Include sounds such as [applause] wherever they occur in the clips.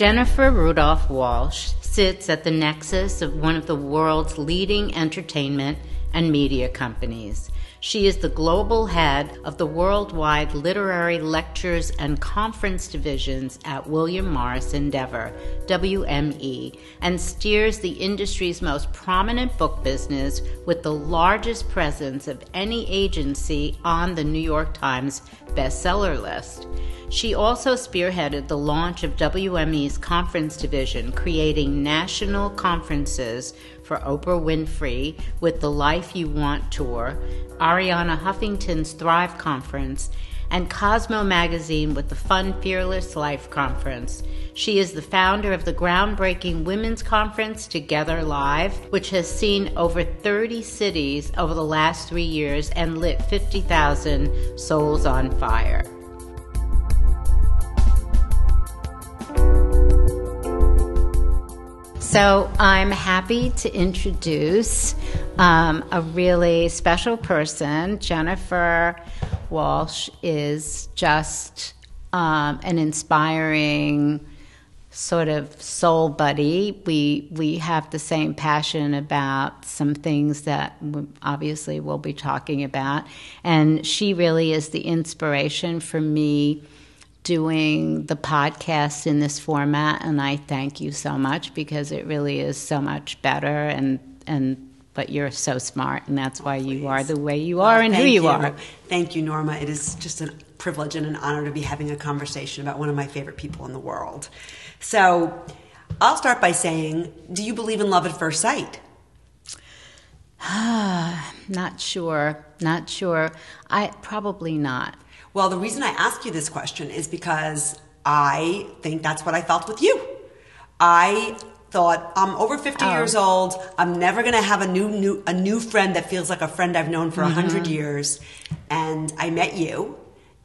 Jennifer Rudolph Walsh sits at the nexus of one of the world's leading entertainment and media companies. She is the global head of the worldwide literary lectures and conference divisions at William Morris Endeavor, WME, and steers the industry's most prominent book business with the largest presence of any agency on the New York Times bestseller list. She also spearheaded the launch of WME's conference division, creating national conferences for Oprah Winfrey with the Life You Want tour, Arianna Huffington's Thrive Conference, and Cosmo Magazine with the Fun Fearless Life Conference. She is the founder of the groundbreaking women's conference Together Live, which has seen over 30 cities over the last three years and lit 50,000 souls on fire. So I'm happy to introduce um, a really special person. Jennifer Walsh is just um, an inspiring sort of soul buddy. We we have the same passion about some things that obviously we'll be talking about, and she really is the inspiration for me doing the podcast in this format and I thank you so much because it really is so much better and and but you're so smart and that's why you are the way you are and who you, you, are. Thank you Norma. It is just a privilege and an honor to be having a conversation about one of my favorite people in the world. So, I'll start by saying, do you believe in love at first sight? [sighs] not sure. Not sure. I probably not. Well, the reason I ask you this question is because I think that's what I felt with you. I thought I'm over 50 oh. years old. I'm never going to have a new, new a new friend that feels like a friend I've known for a mm-hmm. 100 years. And I met you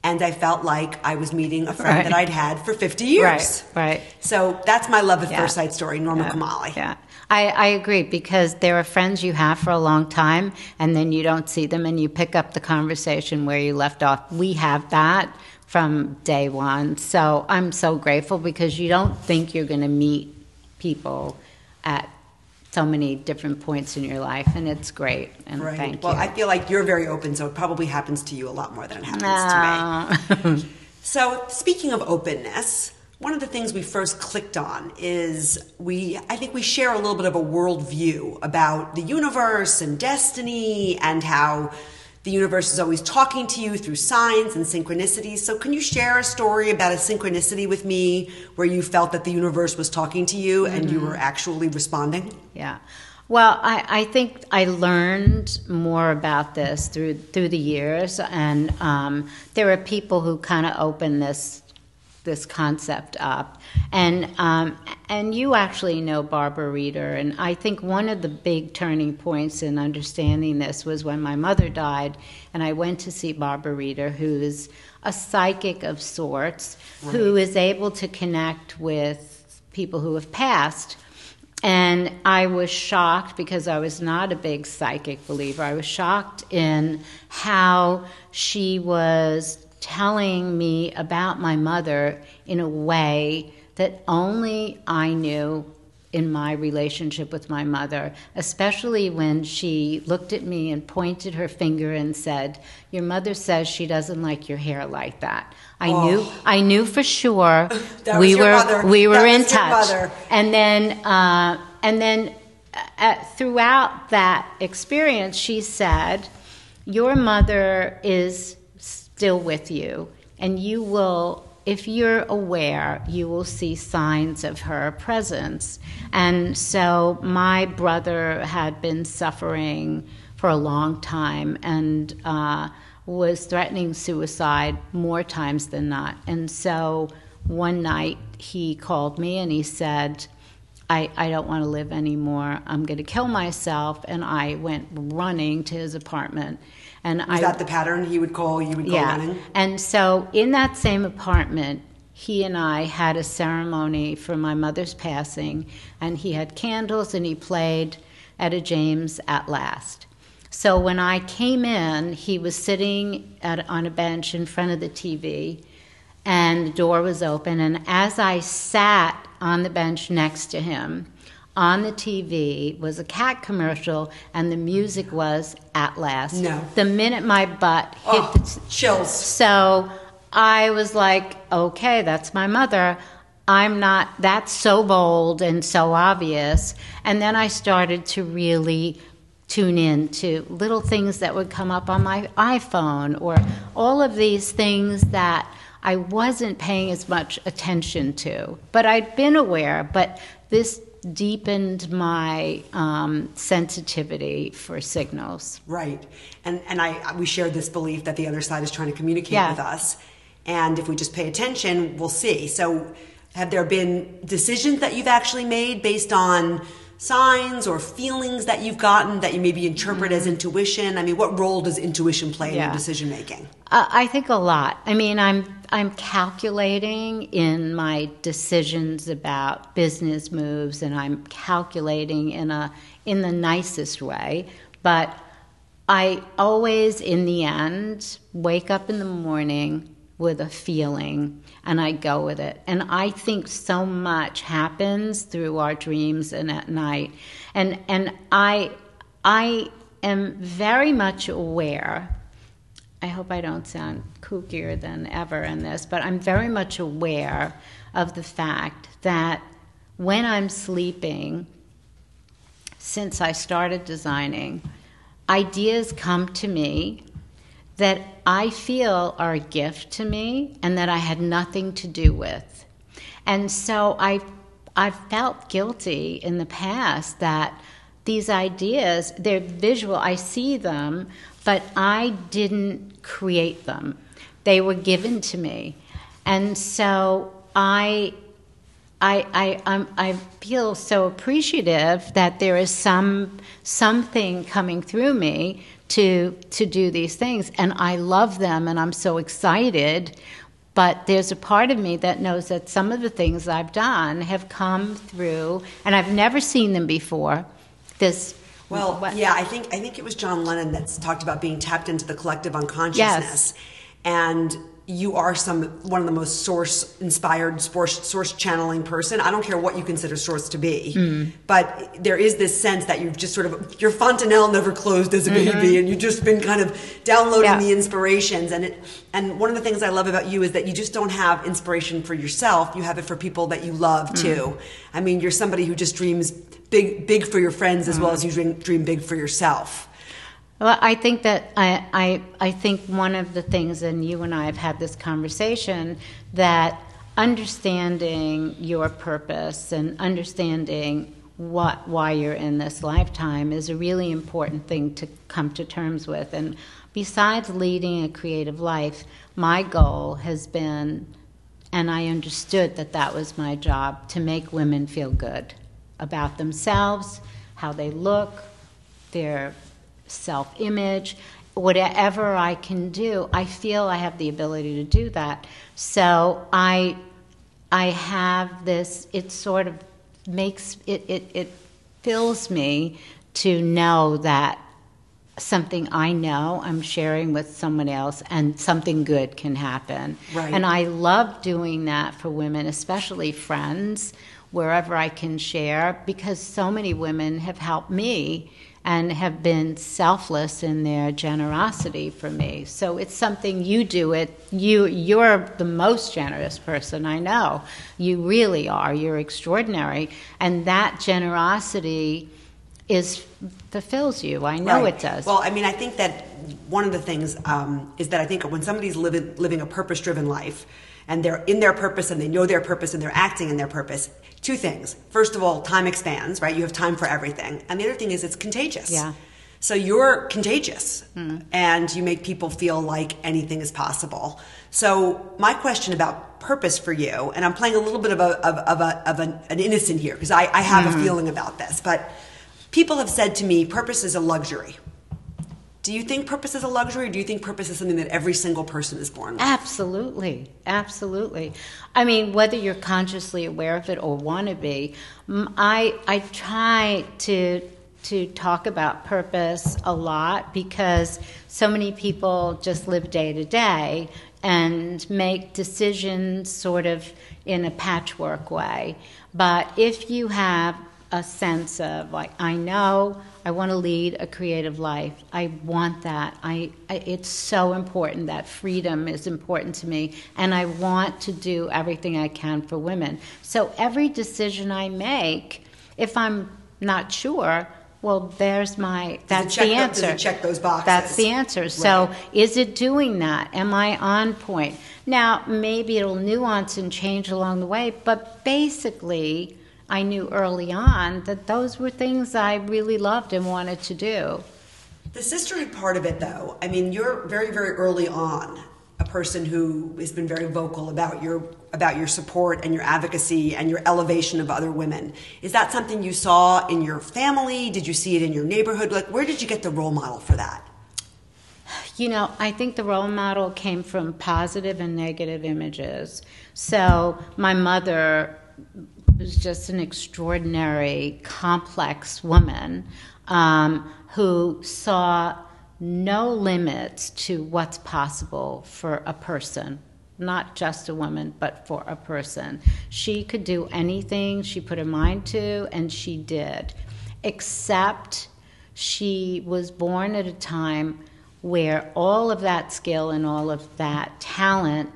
and I felt like I was meeting a friend right. that I'd had for 50 years. Right, right. So that's my love at yeah. first sight story, Norma yeah. Kamali. Yeah. I, I agree because there are friends you have for a long time and then you don't see them and you pick up the conversation where you left off. We have that from day one. So I'm so grateful because you don't think you're going to meet people at so many different points in your life, and it's great. And right. thank well, you. I feel like you're very open, so it probably happens to you a lot more than it happens no. to me. Ah. [laughs] so, speaking of openness, one of the things we first clicked on is we I think we share a little bit of a worldview about the universe and destiny and how the universe is always talking to you through signs and synchronicities. So, can you share a story about a synchronicity with me where you felt that the universe was talking to you and mm-hmm. you were actually responding? Yeah. Well, I, I, think I learned more about this through through the years, and um, there are people who kind of open this this concept up. And um, and you actually know Barbara Reeder, and I think one of the big turning points in understanding this was when my mother died, and I went to see Barbara Reeder, who is a psychic of sorts, right. who is able to connect with people who have passed. And I was shocked because I was not a big psychic believer. I was shocked in how she was telling me about my mother in a way that only I knew in my relationship with my mother, especially when she looked at me and pointed her finger and said, "Your mother says she doesn't like your hair like that." I oh. knew, I knew for sure [laughs] we were mother. we were that in touch, and then uh, and then uh, throughout that experience, she said, "Your mother is." Still with you. And you will, if you're aware, you will see signs of her presence. And so my brother had been suffering for a long time and uh, was threatening suicide more times than not. And so one night he called me and he said, I, I don't want to live anymore. I'm going to kill myself. And I went running to his apartment and Is I, that the pattern? He would call, you would go yeah. running? And so in that same apartment, he and I had a ceremony for my mother's passing, and he had candles and he played Etta James at last. So when I came in, he was sitting at, on a bench in front of the TV, and the door was open. And as I sat on the bench next to him. On the TV was a cat commercial, and the music was At Last. No. The minute my butt hit Oh, the chills. so I was like, okay, that's my mother. I'm not, that's so bold and so obvious. And then I started to really tune in to little things that would come up on my iPhone or all of these things that I wasn't paying as much attention to. But I'd been aware, but this deepened my um, sensitivity for signals. Right. And and I we shared this belief that the other side is trying to communicate Yeah. with us. And if we just pay attention, we'll see. So have there been decisions that you've actually made based on signs or feelings that you've gotten that you maybe interpret as intuition? I mean, what role does intuition play in Mm-hmm. Yeah. your decision making? Uh, I think a lot. I mean, I'm I'm calculating in my decisions about business moves, and I'm calculating in a in the nicest way. But I always, in the end, wake up in the morning with a feeling, and I go with it. And I think so much happens through our dreams and at night, and and I I am very much aware. I hope I don't sound kookier than ever in this, but I'm very much aware of the fact that when I'm sleeping, since I started designing, ideas come to me that I feel are a gift to me and that I had nothing to do with. And so I I've felt guilty in the past that these ideas, they're visual, I see them, but I didn't create them. They were given to me. And so I I, I, I feel so appreciative that there is some something coming through me to to do these things, and I love them, and I'm so excited. But there's a part of me that knows that some of the things I've done have come through, and I've never seen them before. This Well, what- yeah, I think I think it was John Lennon that's talked about being tapped into the collective unconsciousness, and you are some one of the most source inspired source source channeling person. I don't care what you consider source to be, Hmm. but there is this sense that you've just sort of your fontanelle never closed as a baby, and you've just been kind of downloading Mm-hmm. Yeah. the inspirations. And it and one of the things I love about you is that you just don't have inspiration for yourself; you have it for people that you love Mm. too. I mean, you're somebody who just dreams big big for your friends as well Mm. as you dream, dream big for yourself. Well, I think that I, I, I think one of the things, and you and I have had this conversation, that understanding your purpose and understanding what why you're in this lifetime is a really important thing to come to terms with. And besides leading a creative life, my goal has been, and I understood that that was my job, to make women feel good about themselves, how they look, their self image, whatever I can do, I feel I have the ability to do that. So I I have this it sort of makes it it, it fills me to know that something I know I'm sharing with someone else and something good can happen. Right. And I love doing that for women, especially friends, wherever I can share, because so many women have helped me and have been selfless in their generosity for me. So it's something you do it you you're the most generous person I know. You really are. You're extraordinary. And that generosity is fulfills you. I know Right. it does. Well, I mean, I think that one of the things um, is that I think when somebody's living living a purpose driven life and they're in their purpose and they know their purpose and they're acting in their purpose, two things. First of all, time expands, right? You have time for everything, and the other thing is it's contagious. Yeah. So you're contagious and you make people feel like anything is possible. So my question about purpose for you, and I'm playing a little bit of, a, of, of, a, of an, an innocent here because I, I have a mm-hmm. feeling about this, but people have said to me, purpose is a luxury. Do you think purpose is a luxury or do you think purpose is something that every single person is born with? Absolutely, absolutely. I mean, whether you're consciously aware of it or want to be, I I try to to talk about purpose a lot because so many people just live day to day and make decisions sort of in a patchwork way. But if you have a sense of like I know I want to lead a creative life. I want that. I, I, it's so important that freedom is important to me and I want to do everything I can for women. So every decision I make if I'm not sure, well, there's my that's the answer. Check those boxes? That's the answer. Right. So, is it doing that? Am I on point? Now, maybe it'll nuance and change along the way, but basically, I knew early on that those were things I really loved and wanted to do. The sisterhood part of it, though, I mean, you're very, very early on a person who has been very vocal about your about your support and your advocacy and your elevation of other women. Is that something you saw in your family? Did you see it in your neighborhood? Like where did you get the role model for that? You know, I think the role model came from positive and negative images. So, my mother was just an extraordinary, complex woman um, who saw no limits to what's possible for a person, not just a woman, but for a person. She could do anything she put her mind to, and she did, except she was born at a time where all of that skill and all of that talent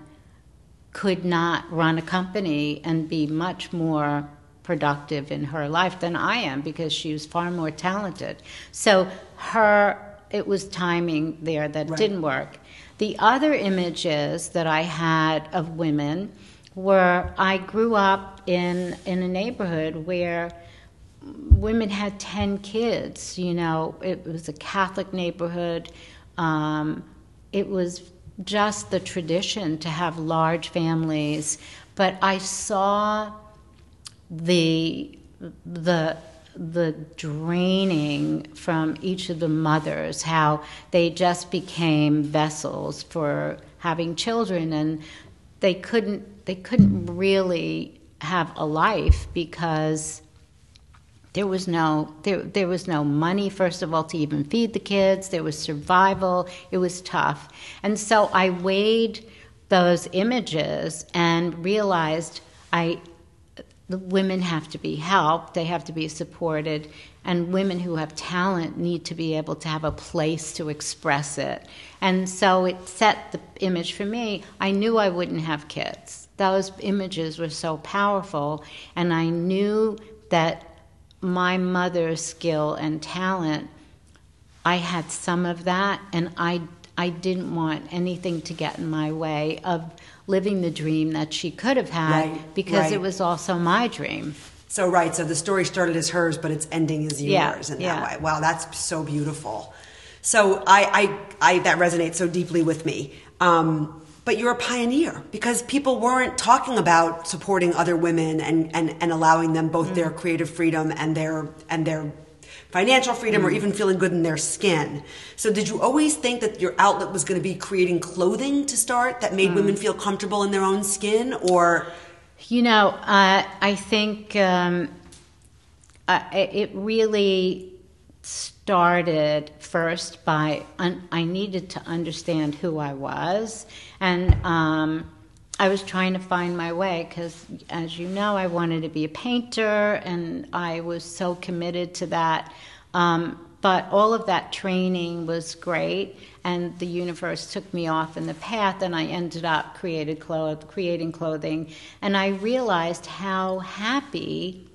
could not run a company and be much more productive in her life than I am because she was far more talented. So her it was timing there that right. didn't work. The other images that I had of women were I grew up in in a neighborhood where women had 10 kids you know it was a catholic neighborhood um, it was just the tradition to have large families but i saw the the the draining from each of the mothers, how they just became vessels for having children, and they couldn't they couldn't really have a life because there was no there, there was no money first of all to even feed the kids there was survival it was tough and so i weighed those images and realized i the women have to be helped, they have to be supported, and women who have talent need to be able to have a place to express it. And so it set the image for me. I knew I wouldn't have kids. Those images were so powerful, and I knew that my mother's skill and talent, I had some of that, and I, I didn't want anything to get in my way of living the dream that she could have had right, because right. it was also my dream. So right, so the story started as hers, but it's ending as yours yeah, in yeah. that way. Wow, that's so beautiful. So I, I, I that resonates so deeply with me. Um, but you're a pioneer because people weren't talking about supporting other women and, and, and allowing them both mm. their creative freedom and their and their financial freedom or mm. even feeling good in their skin. So, did you always think that your outlet was going to be creating clothing to start that made mm. women feel comfortable in their own skin, or? You know, uh, I think um, uh, it really started first by un- I needed to understand who I was, and um, I was trying to find my way because, as you know, I wanted to be a painter and I was so committed to that. Um, but all of that training was great, and the universe took me off in the path, and I ended up created cloth, creating clothing. And I realized how happy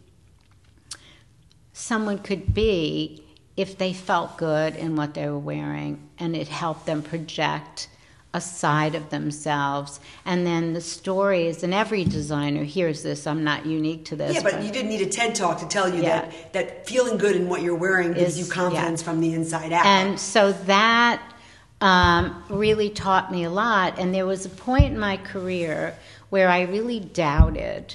someone could be if they felt good in what they were wearing, and it helped them project a side of themselves. And then the stories, and every designer hears this, I'm not unique to this. Yeah, but, but you didn't need a TED talk to tell you yeah. that, that feeling good in what you're wearing gives Is, you confidence yeah. from the inside out. And so that um, really taught me a lot. And there was a point in my career where I really doubted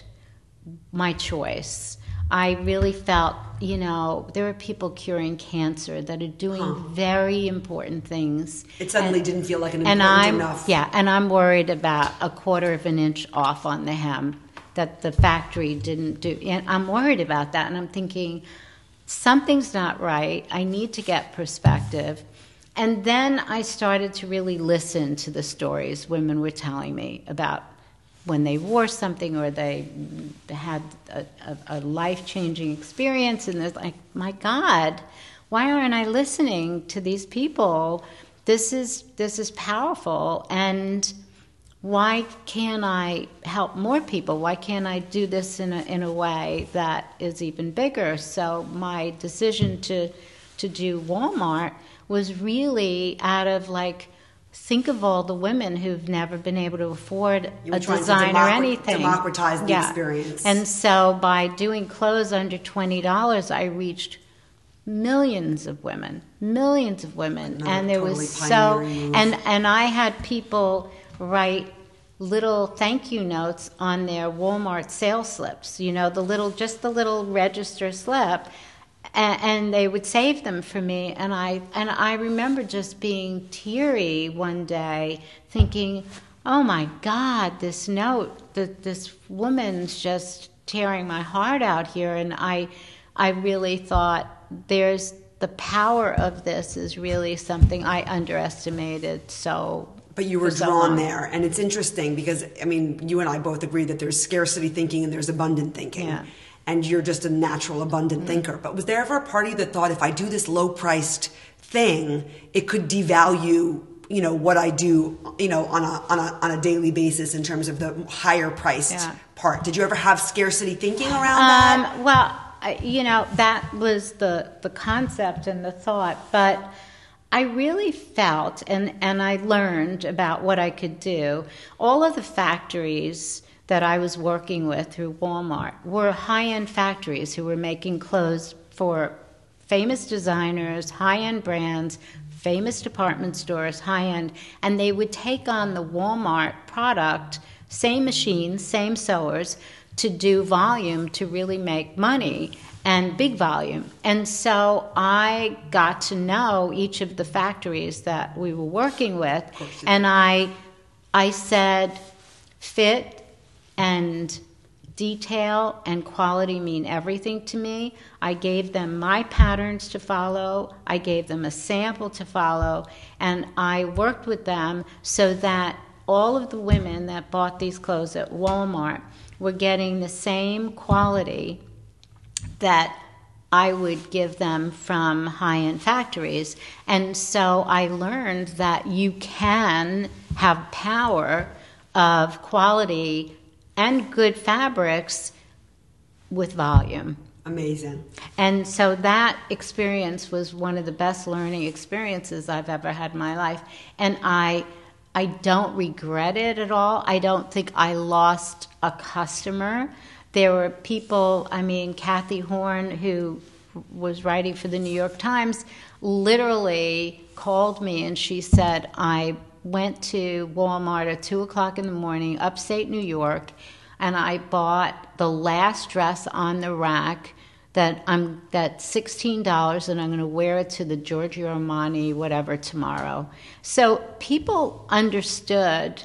my choice. I really felt, you know, there are people curing cancer that are doing huh. very important things. It suddenly and, didn't feel like an important and I'm, enough. Yeah, and I'm worried about a quarter of an inch off on the hem that the factory didn't do. And I'm worried about that, and I'm thinking something's not right. I need to get perspective. and then I started to really listen to the stories women were telling me about when they wore something or they had a, a, a life changing experience, and they're like, my God, why aren't I listening to these people? This is this is powerful, and why can't I help more people? Why can't I do this in a in a way that is even bigger? So my decision to to do Walmart was really out of like think of all the women who've never been able to afford a design or anything. Democratize the yeah. experience. And so by doing clothes under twenty dollars, I reached millions of women, millions of women, and there totally was so and and I had people write little thank you notes on their Walmart sales slips. You know, the little just the little register slip and, and, they would save them for me. And i and i remember just being teary one day thinking oh my god this note that this woman's just tearing my heart out here. And i i really thought there's the power of this is really something i underestimated so but you were drawn there. And it's interesting because i mean you and i both agree that there's scarcity thinking and there's abundant thinking. Yeah and you're just a natural abundant mm-hmm. thinker. But was there ever a party that thought if I do this low priced thing, it could devalue you know what I do you know on a on a on a daily basis in terms of the higher priced yeah. part. Did you ever have scarcity thinking around um, that? Well, you know that was the the concept and the thought, but. I really felt and, and I learned about what I could do. All of the factories that I was working with through Walmart were high end factories who were making clothes for famous designers, high end brands, famous department stores, high end, and they would take on the Walmart product, same machines, same sewers, to do volume to really make money and big volume. And so I got to know each of the factories that we were working with, and I, I said, fit and detail and quality mean everything to me. I gave them my patterns to follow, I gave them a sample to follow, and I worked with them so that all of the women that bought these clothes at Walmart were getting the same quality that I would give them from high end factories. And so I learned that you can have power of quality and good fabrics with volume. Amazing. And so that experience was one of the best learning experiences I've ever had in my life. And I I don't regret it at all. I don't think I lost a customer. There were people, I mean, Cathy Horyn, who was writing for the New York Times, literally called me and she said, I went to Walmart at 2 o'clock in the morning, upstate New York, and I bought the last dress on the rack that I'm that's sixteen dollars and I'm going to wear it to the Giorgio Armani whatever tomorrow. So people understood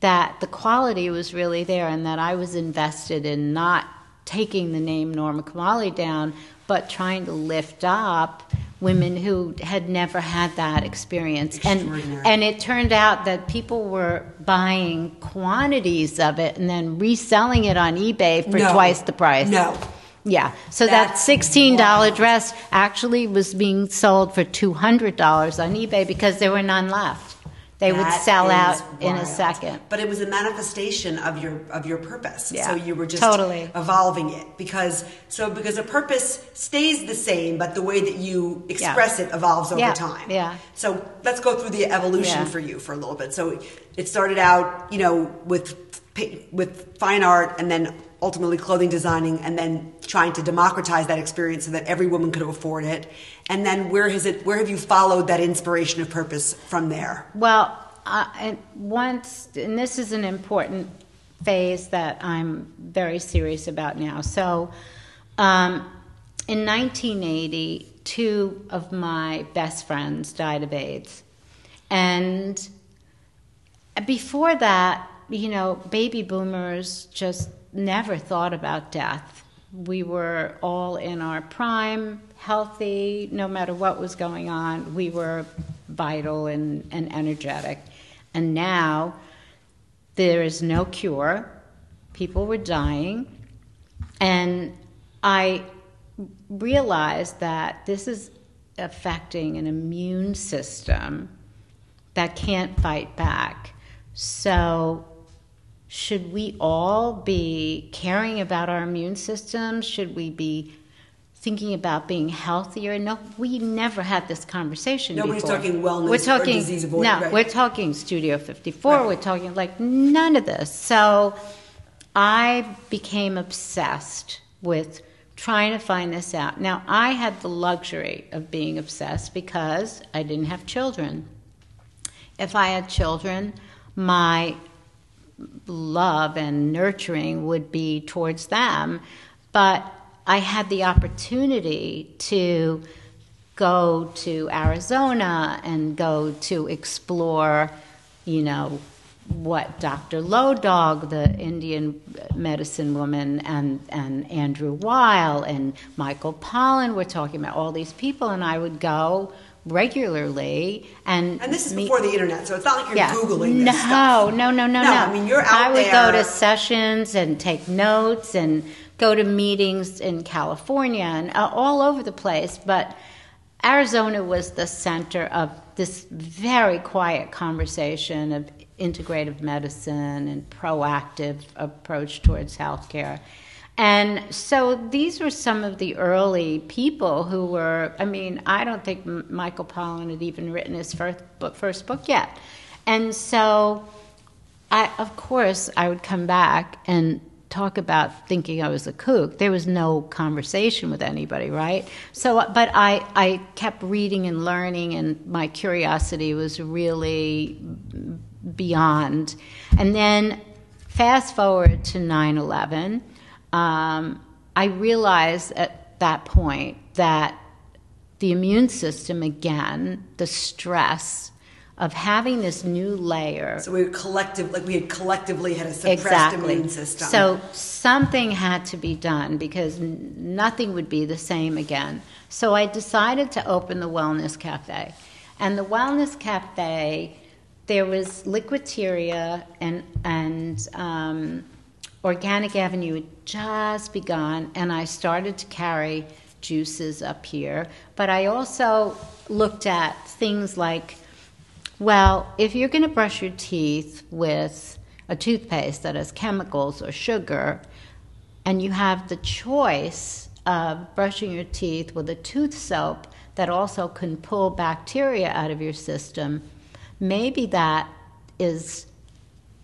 that the quality was really there and that I was invested in not taking the name Norma Kamali down, but trying to lift up women who had never had that experience. And, and it turned out that people were buying quantities of it and then reselling it on eBay for no. twice the price. No. Yeah. So That's that $16 wild. dress actually was being sold for $200 on eBay because there were none left. They that would sell out wild. in a second. But it was a manifestation of your of your purpose. Yeah, so you were just totally. evolving it because so because a purpose stays the same, but the way that you express yeah. it evolves over yeah. time. Yeah. So let's go through the evolution for you for a little bit. So it started out, you know, with with fine art and then ultimately clothing designing and then trying to democratize that experience so that every woman could afford it. And then where has it where have you followed that inspiration of purpose from there? Well uh, once and this is an important phase that i'm very serious about now. So um, in 1980 two of my best friends died of aids. And before that you know baby boomers just never thought about death. We were all in our prime, healthy, no matter what was going on. We were vital and, and energetic. And now there is no cure. People were dying. And I realized that this is affecting an immune system that can't fight back. So, should we all be caring about our immune system? Should we be thinking about being healthier? No, we never had this conversation. Nobody's before. talking wellness we're talking, disease avoidance. No, right. we're talking Studio 54. Right. We're talking like none of this. So I became obsessed with trying to find this out. Now, I had the luxury of being obsessed because I didn't have children. If I had children, my love and nurturing would be towards them. But I had the opportunity to go to Arizona and go to explore, you know, what Dr. Low Dog, the Indian medicine woman, and, and Andrew Weil and Michael Pollan were talking about all these people, and I would go regularly and And this is before the internet, so it's not like you're yeah. googling this no, stuff. No, no, no, No, no. I mean, you're out I would go to sessions and take notes and go to meetings in California and uh, all over the place. But Arizona was the center of this very quiet conversation of integrative medicine and proactive approach towards healthcare. And so these were some of the early people who were, I mean, I don't think Michael Pollan had even written his first book, first book yet. And so I, of course, I would come back and talk about thinking I was a kook. There was no conversation with anybody, right? So, but I, I kept reading and learning, and my curiosity was really beyond. And then fast forward to 9 11, um, I realized at that point that the immune system, again, the stress of having this new layer. So we were collective, like we had collectively had a suppressed exactly. immune system. So something had to be done because nothing would be the same again. So I decided to open the Wellness Cafe. And the Wellness Cafe, there was Liquiteria and, and um, Organic Avenue had just begun, and I started to carry juices up here. But I also looked at things like well, if you're going to brush your teeth with a toothpaste that has chemicals or sugar, and you have the choice of brushing your teeth with a tooth soap that also can pull bacteria out of your system, maybe that is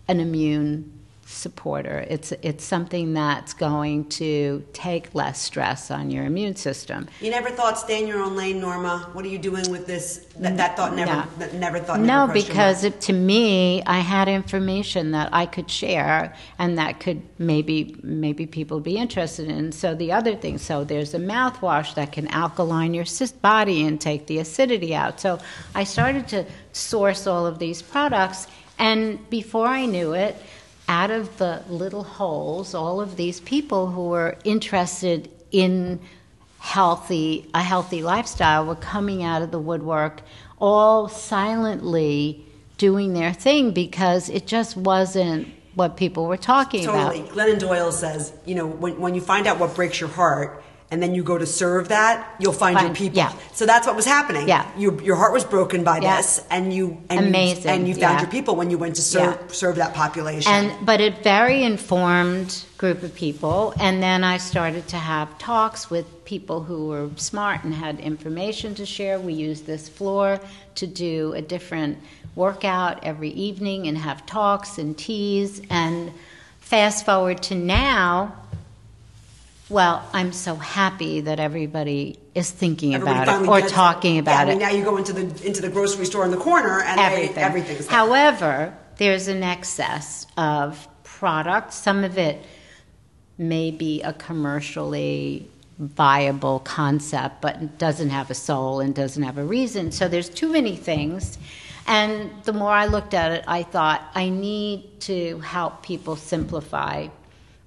an immune supporter. It's it's something that's going to take less stress on your immune system. you never thought stay in your own lane, Norma. What are you doing with this? That, that thought never, No. that never thought. No, never your because it, to me, I had information that I could share, and that could maybe maybe people be interested in. So the other thing, so there's a mouthwash that can alkaline your body and take the acidity out. So I started to source all of these products, and before I knew it, out of the little holes, all of these people who were interested in healthy a healthy lifestyle were coming out of the woodwork all silently doing their thing because it just wasn't what people were talking Totally. about. Totally. Glennon Doyle says, you know, when, when you find out what breaks your heart and then you go to serve that, you'll find your people. yeah. So that's what was happening. Yeah. You, your heart was broken by Yeah. this and you and Amazing, you, and you found yeah. your people when you went to serve Yeah. serve that population. And but a very informed group of people, and then I started to have talks with people who were smart and had information to share. We used this floor to do a different workout every evening and have talks and teas. And fast forward to now. Well, I'm so happy that everybody is thinking Everybody about it finally or gets talking Yeah, about I mean, it. now you go into the into the grocery store in the corner and they, everything. everything's there. However, there's an excess of product. Some of it may be a commercially viable concept, but doesn't have a soul and doesn't have a reason. So there's too many things. And the more I looked at it, I thought I need to help people simplify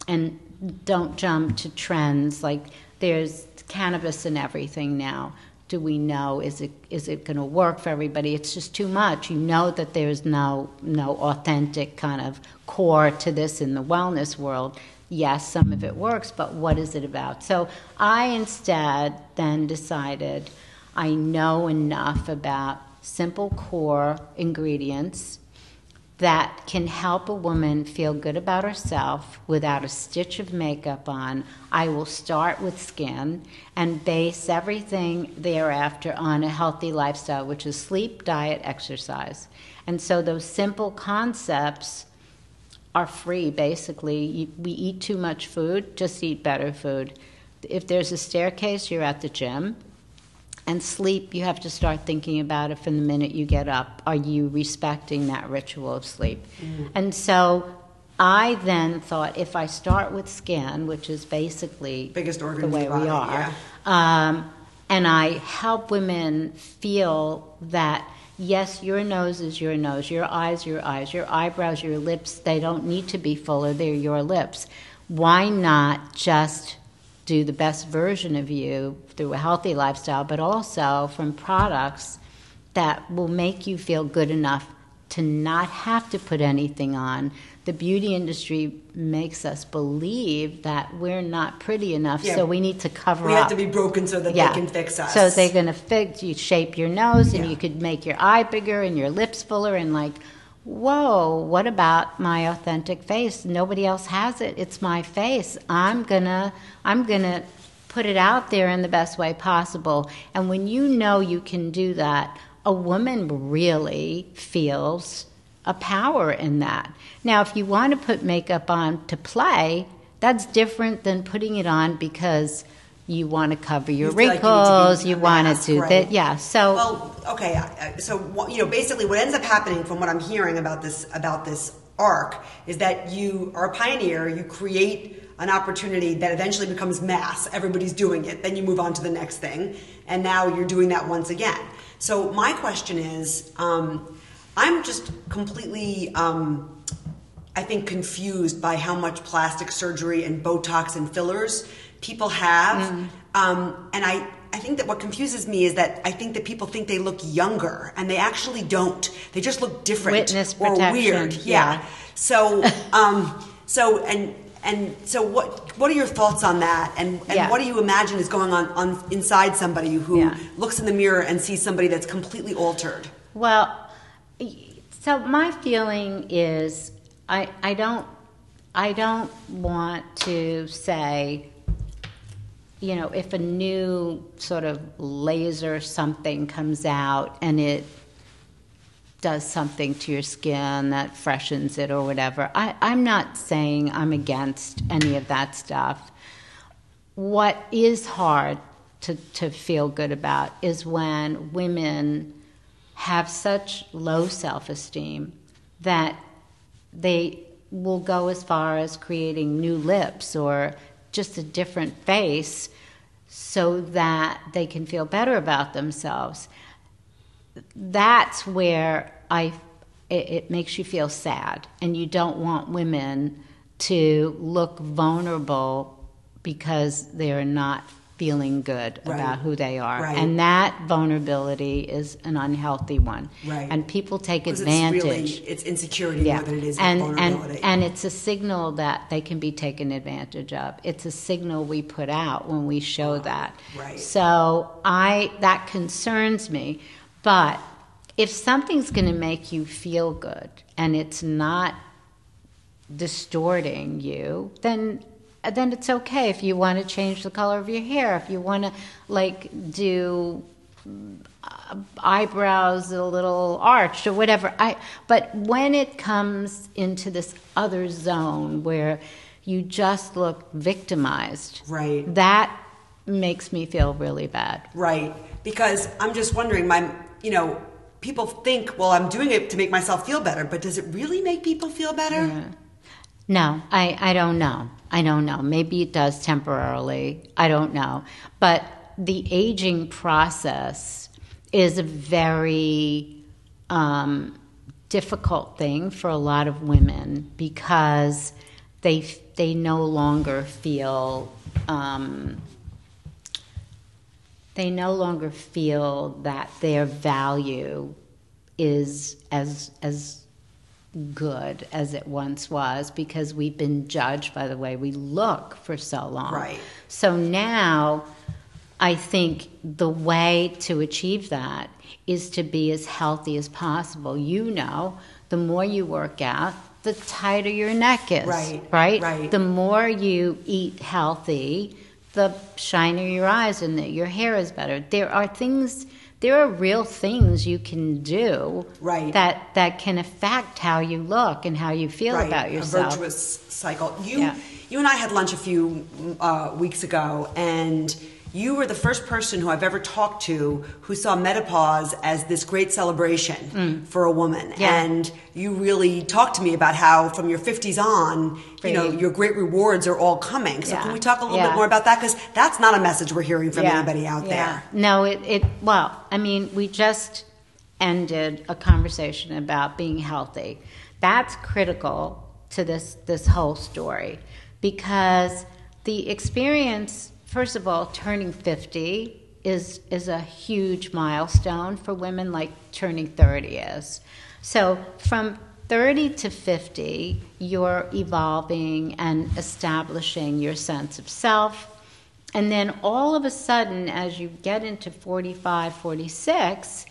and don't jump to trends. Like there's cannabis and everything now. Do we know is it is it going to work for everybody? It's just too much. You know that there's no no authentic kind of core to this in the wellness world. Yes some of it works but what is it about? So i instead then decided i know enough about simple core ingredients that can help a woman feel good about herself without a stitch of makeup on. I will start with skin and base everything thereafter on a healthy lifestyle, which is sleep, diet, exercise. And so those simple concepts are free, basically. We eat too much food, just eat better food. If there's a staircase, you're at the gym. And sleep, you have to start thinking about it from the minute you get up. Are you respecting that ritual of sleep? Mm. And so I then thought if I start with skin, which is basically biggest organ the way body, we are, yeah. um, and I help women feel that yes, your nose is your nose, your eyes, your eyes, your eyebrows, your lips, they don't need to be fuller, they're your lips. Why not just do the best version of you through a healthy lifestyle, but also from products that will make you feel good enough to not have to put anything on. The beauty industry makes us believe that we're not pretty enough, yeah. so we need to cover we up. We have to be broken so that yeah. they can fix us. So they're going to fix you, shape your nose, and yeah. you could make your eye bigger and your lips fuller, and like whoa, what about my authentic face? Nobody else has it. It's my face. I'm gonna, I'm gonna put it out there in the best way possible. And when you know you can do that, a woman really feels a power in that. Now, if you want to put makeup on to play, that's different than putting it on because you want to cover your you wrinkles, like you, want to do right? that. Yeah. So well, okay. So you know, basically, what ends up happening from what I'm hearing about this about this arc is that you are a pioneer. You create an opportunity that eventually becomes mass. Everybody's doing it. Then you move on to the next thing, and now you're doing that once again. So my question is, um, I'm just completely. Um, I think confused by how much plastic surgery and Botox and fillers people have. Mm. Um, and I, I think that what confuses me is that I think that people think they look younger and they actually don't. They just look different Witness or protection. weird. Yeah. yeah. So, um, so and and so what what are your thoughts on that? And and yeah. what do you imagine is going on, on inside somebody who yeah. looks in the mirror and sees somebody that's completely altered? Well, so my feeling is I I don't I don't want to say you know, if a new sort of laser something comes out and it does something to your skin that freshens it or whatever, I, I'm not saying I'm against any of that stuff. What is hard to, to feel good about is when women have such low self esteem that they will go as far as creating new lips or just a different face so that they can feel better about themselves. That's where I it, it makes you feel sad, and you don't want women to look vulnerable because they're not feeling good right. about who they are. Right. And that vulnerability is an unhealthy one. Right. And people take advantage. It's, really, it's insecurity yeah. more than it is and, vulnerability. And, and it's a signal that they can be taken advantage of. It's a signal we put out when we show oh, that. Right. So I that concerns me. But if something's going to make you feel good and it's not distorting you, then then it's okay if you want to change the color of your hair, if you want to like do uh, eyebrows a little arched or whatever. I but when it comes into this other zone where you just look victimized, right? That makes me feel really bad, right? Because I'm just wondering, my you know. People think, well, I'm doing it to make myself feel better, but does it really make people feel better? Yeah. No, I, I don't know. I don't know. Maybe it does temporarily. I don't know. But the aging process is a very um, difficult thing for a lot of women because they they no longer feel um, they no longer feel that their value is as as good as it once was because we've been judged by the way we look for so long. Right. So now I think the way to achieve that is to be as healthy as possible. You know, the more you work out, the tighter your neck is. Right, Right? right. The more you eat healthy, the shinier your eyes and the, your hair is better. There are things there are real things you can do Right. that that can affect how you look and how you feel right, about a yourself. virtuous cycle. You, Yeah. you and I had lunch a few uh, weeks ago, and you were the first person who I've ever talked to who saw menopause as this great celebration for a woman. Mm. Yeah. And you really talked to me about how, from your 50s on, you know, your great rewards are all coming. So, Yeah. can we talk a little Yeah. bit more about that? Because that's not a message we're hearing from anybody out yeah. there. No, it, it, well, I mean, we just ended a conversation about being healthy. That's critical to this, this whole story because the experience, first of all, turning 50 is, is a huge milestone for women like turning 30 is. So from 30 to 50, you're evolving and establishing your sense of self. And then all of a sudden, as you get into 45, 46,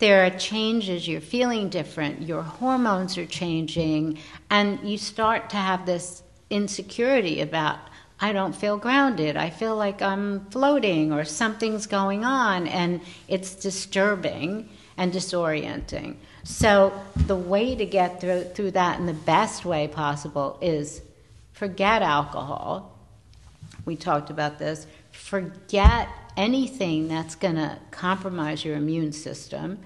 there are changes, you're feeling different, your hormones are changing, and you start to have this insecurity about, I don't feel grounded, I feel like I'm floating, or something's going on, and it's disturbing and disorienting. So, the way to get through, through that in the best way possible is forget alcohol. We talked about this. Forget anything that's going to compromise your immune system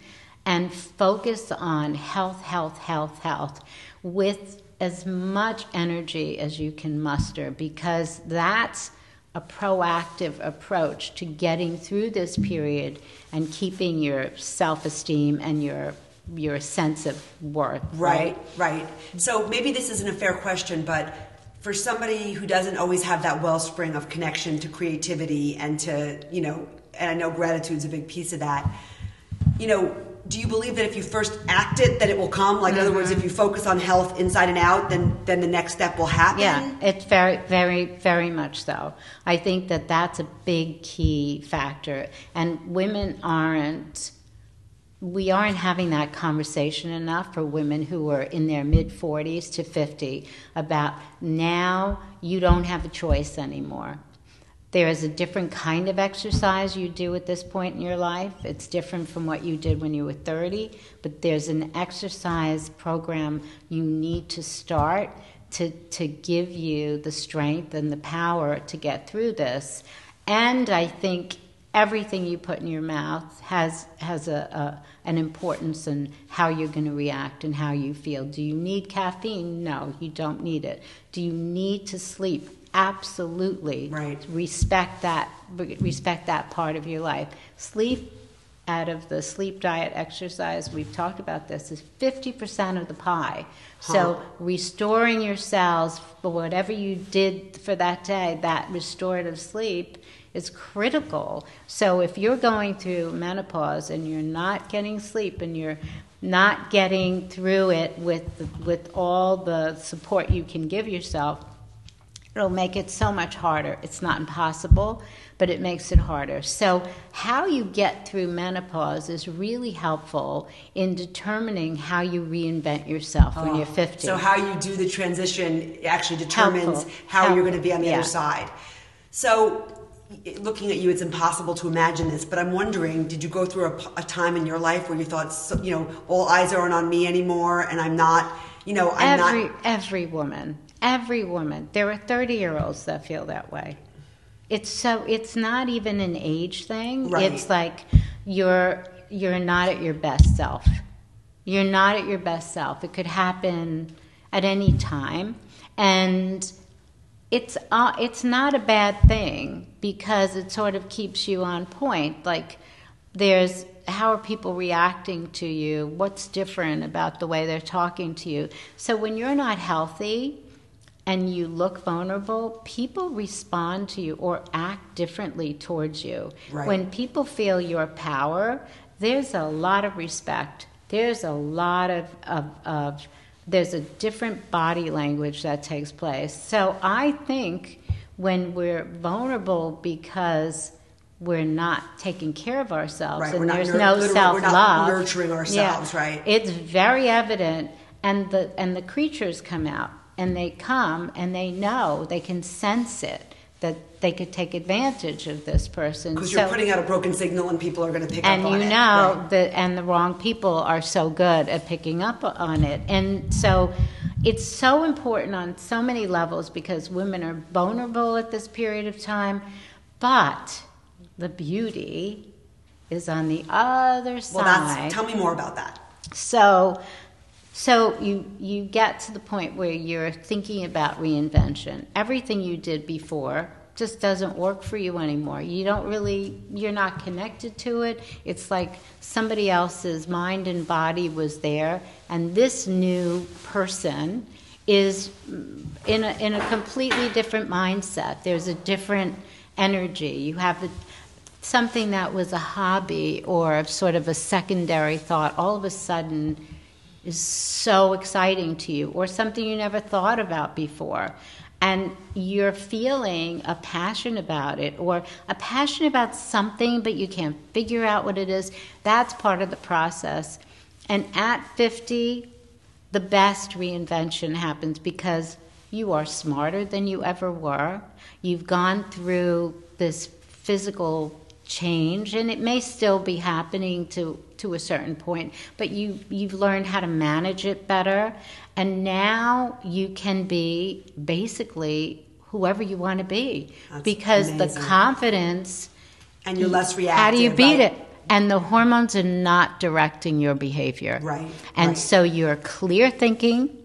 and focus on health, health, health, health with as much energy as you can muster because that's a proactive approach to getting through this period and keeping your self-esteem and your your sense of worth Right, right. So maybe this isn't a fair question, but for somebody who doesn't always have that wellspring of connection to creativity and to, you know, and I know gratitude's a big piece of that, you know, do you believe that if you first act it, that it will come? Like, in other words, if mm-hmm. you focus on health inside and out, then then the next step will happen. Yeah, it's very, very, very much so. I think that that's a big key factor, and women aren't. We aren't having that conversation enough for women who are in their mid 40s to 50 about now you don't have a choice anymore. There is a different kind of exercise you do at this point in your life. It's different from what you did when you were 30, but there's an exercise program you need to start to, to give you the strength and the power to get through this. And I think everything you put in your mouth has, has a, a, an importance in how you're going to react and how you feel. Do you need caffeine? No, you don't need it. Do you need to sleep? Absolutely. Right. Respect that. Respect that part of your life. Sleep, out of the sleep diet exercise, we've talked about this, is 50% of the pie. So restoring your cells for whatever you did for that day, that restorative sleep is critical. So if you're going through menopause and you're not getting sleep and you're not getting through it with with all the support you can give yourself, it'll make it so much harder. It's not impossible, but it makes it harder. So, how you get through menopause is really helpful in determining how you reinvent yourself when you're 50. So how you do the transition actually determines Helpful. how you're going to be on the Yeah. other side. So looking at you, it's impossible to imagine this, but I'm wondering, did you go through a time in your life where you thought, so, you know, all eyes aren't on me anymore, and I'm not, you know, I'm every not. every woman, every woman. There are 30-year-olds that feel that way. It's so it's not even an age thing. Right. It's like you're you're not at your best self. You're not at your best self. It could happen at any time, and it's uh, it's not a bad thing because it sort of keeps you on point. Like there's how are people reacting to you? What's different about the way they're talking to you? So when you're not healthy, and you look vulnerable, people respond to you or act differently towards you. Right. When people feel your power, there's a lot of respect. There's a lot of, of, of there's a different body language that takes place. So I think when we're vulnerable because we're not taking care of ourselves Right, and we're there's no self love, nurturing ourselves, right. it's very evident and the and the creatures come out and they come and they know they can sense it that they could take advantage of this person Because So- you're putting out a broken signal and people are going to pick up on it. And you know Right. that and the wrong people are so good at picking up on it and so it's so important on so many levels because women are vulnerable at this period of time but the beauty is on the other Well, side that's, tell me more about that. so, so you you get to the point where you're thinking about reinvention. Everything you did before just doesn't work for you anymore. You don't really you're not connected to it. It's like somebody else's mind and body was there and this new person is in a in a completely different mindset. There's a different energy. You have a, something that was a hobby or sort of a secondary thought all of a sudden is so exciting to you or something you never thought about before. And you're feeling a passion about it or a passion about something but you can't figure out what it is. That's part of the process. And at 50 the best reinvention happens because you are smarter than you ever were. You've gone through this physical change, and it may still be happening to, to a certain point, but you, you've learned how to manage it better. And now you can be basically whoever you want to be That's because amazing. the confidence And you're less reactive. how do you beat it? And the hormones are not directing your behavior. Right, And right. so you're clear thinking,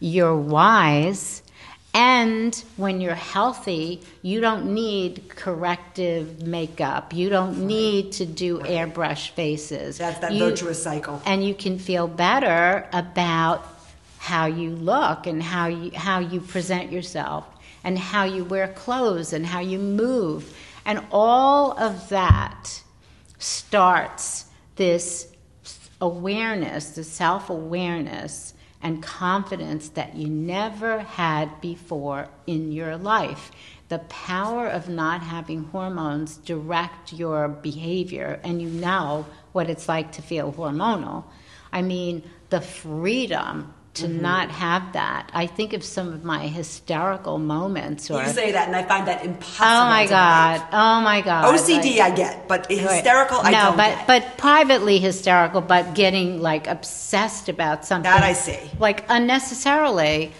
you're wise, and when you're healthy, you don't need corrective makeup. You don't need to do airbrush faces. That's that You- virtuous cycle. and you can feel better about how you look and how you how you present yourself and how you wear clothes and how you move and all of that starts this awareness the self-awareness and confidence that you never had before in your life. The power of not having hormones direct your behavior and you know what it's like to feel hormonal. I mean the freedom to Mm-hmm. not have that i think of some of my hysterical moments or You say that, and I find that impossible. oh my god oh my god OCD, Like- I get, but hysterical, I no, don't but get. but privately hysterical, but getting like obsessed about something That I see. like unnecessarily,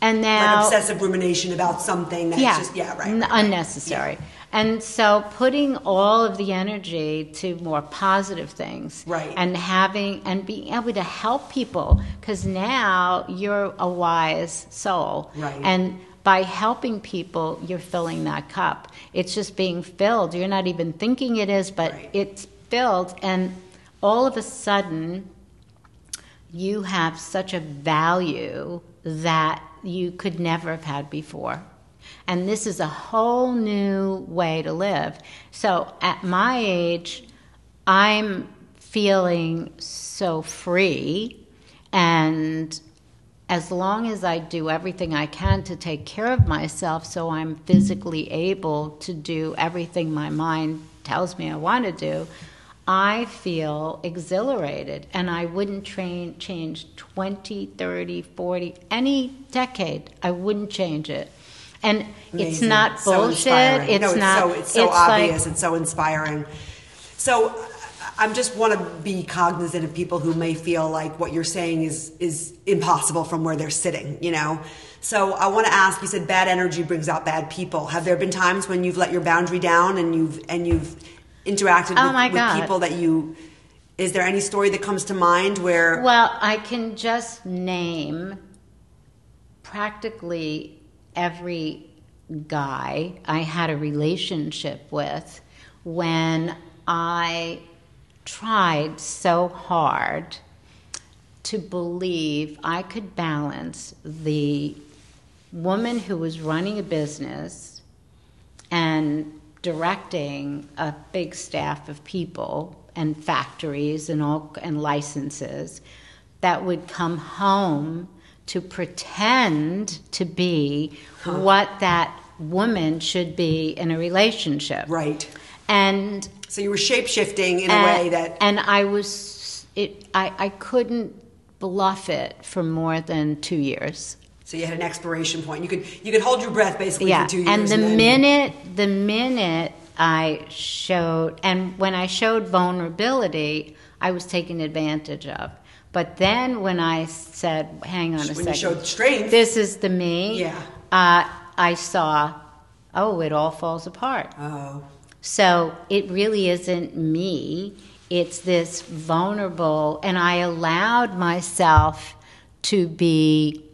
and like now obsessive rumination about something that's yeah, just yeah right, right, right. unnecessary. And so putting all of the energy to more positive things, Right. and having and being able to help people because now you're a wise soul, Right. And by helping people, you're filling that cup. It's just being filled. You're not even thinking it is, but Right. it's filled, and all of a sudden, you have such a value that you could never have had before. And this is a whole new way to live. So at my age, I'm feeling so free. And as long as I do everything I can to take care of myself so I'm physically able to do everything my mind tells me I want to do, I feel exhilarated and I wouldn't train, change 20, 30, 40, any decade. I wouldn't change it. And it's Amazing. not So bullshit. inspiring. it's no, it's not. so it's so like- obvious and so inspiring. So I I just want to be cognizant of people who may feel like what you're saying is is impossible from where they're sitting, you know. So I want to ask. You said bad energy brings out bad people. Have there been times when you've let your boundary down and you've and you've interacted Oh with, my with God. people that you? Is there any story that comes to mind where? Well, I can just name practically every guy I had a relationship with when I tried so hard to believe I could balance the woman who was running a business and directing a big staff of people and factories and all and licenses that would come home to pretend to be huh. what that woman should be in a relationship. Right. And so you were shape shifting in and, a way that and I was it I, I couldn't bluff it for more than two years. So you had an expiration point. You could you could hold your breath basically yeah. for two years. And the and then... minute the minute I showed and when I showed vulnerability, I was taken advantage of. But then when I said, "Hang on a when second, you showed strength, this is the me," yeah, uh, I saw, oh, it all falls apart. Oh, so it really isn't me. It's this vulnerable, and I allowed myself to be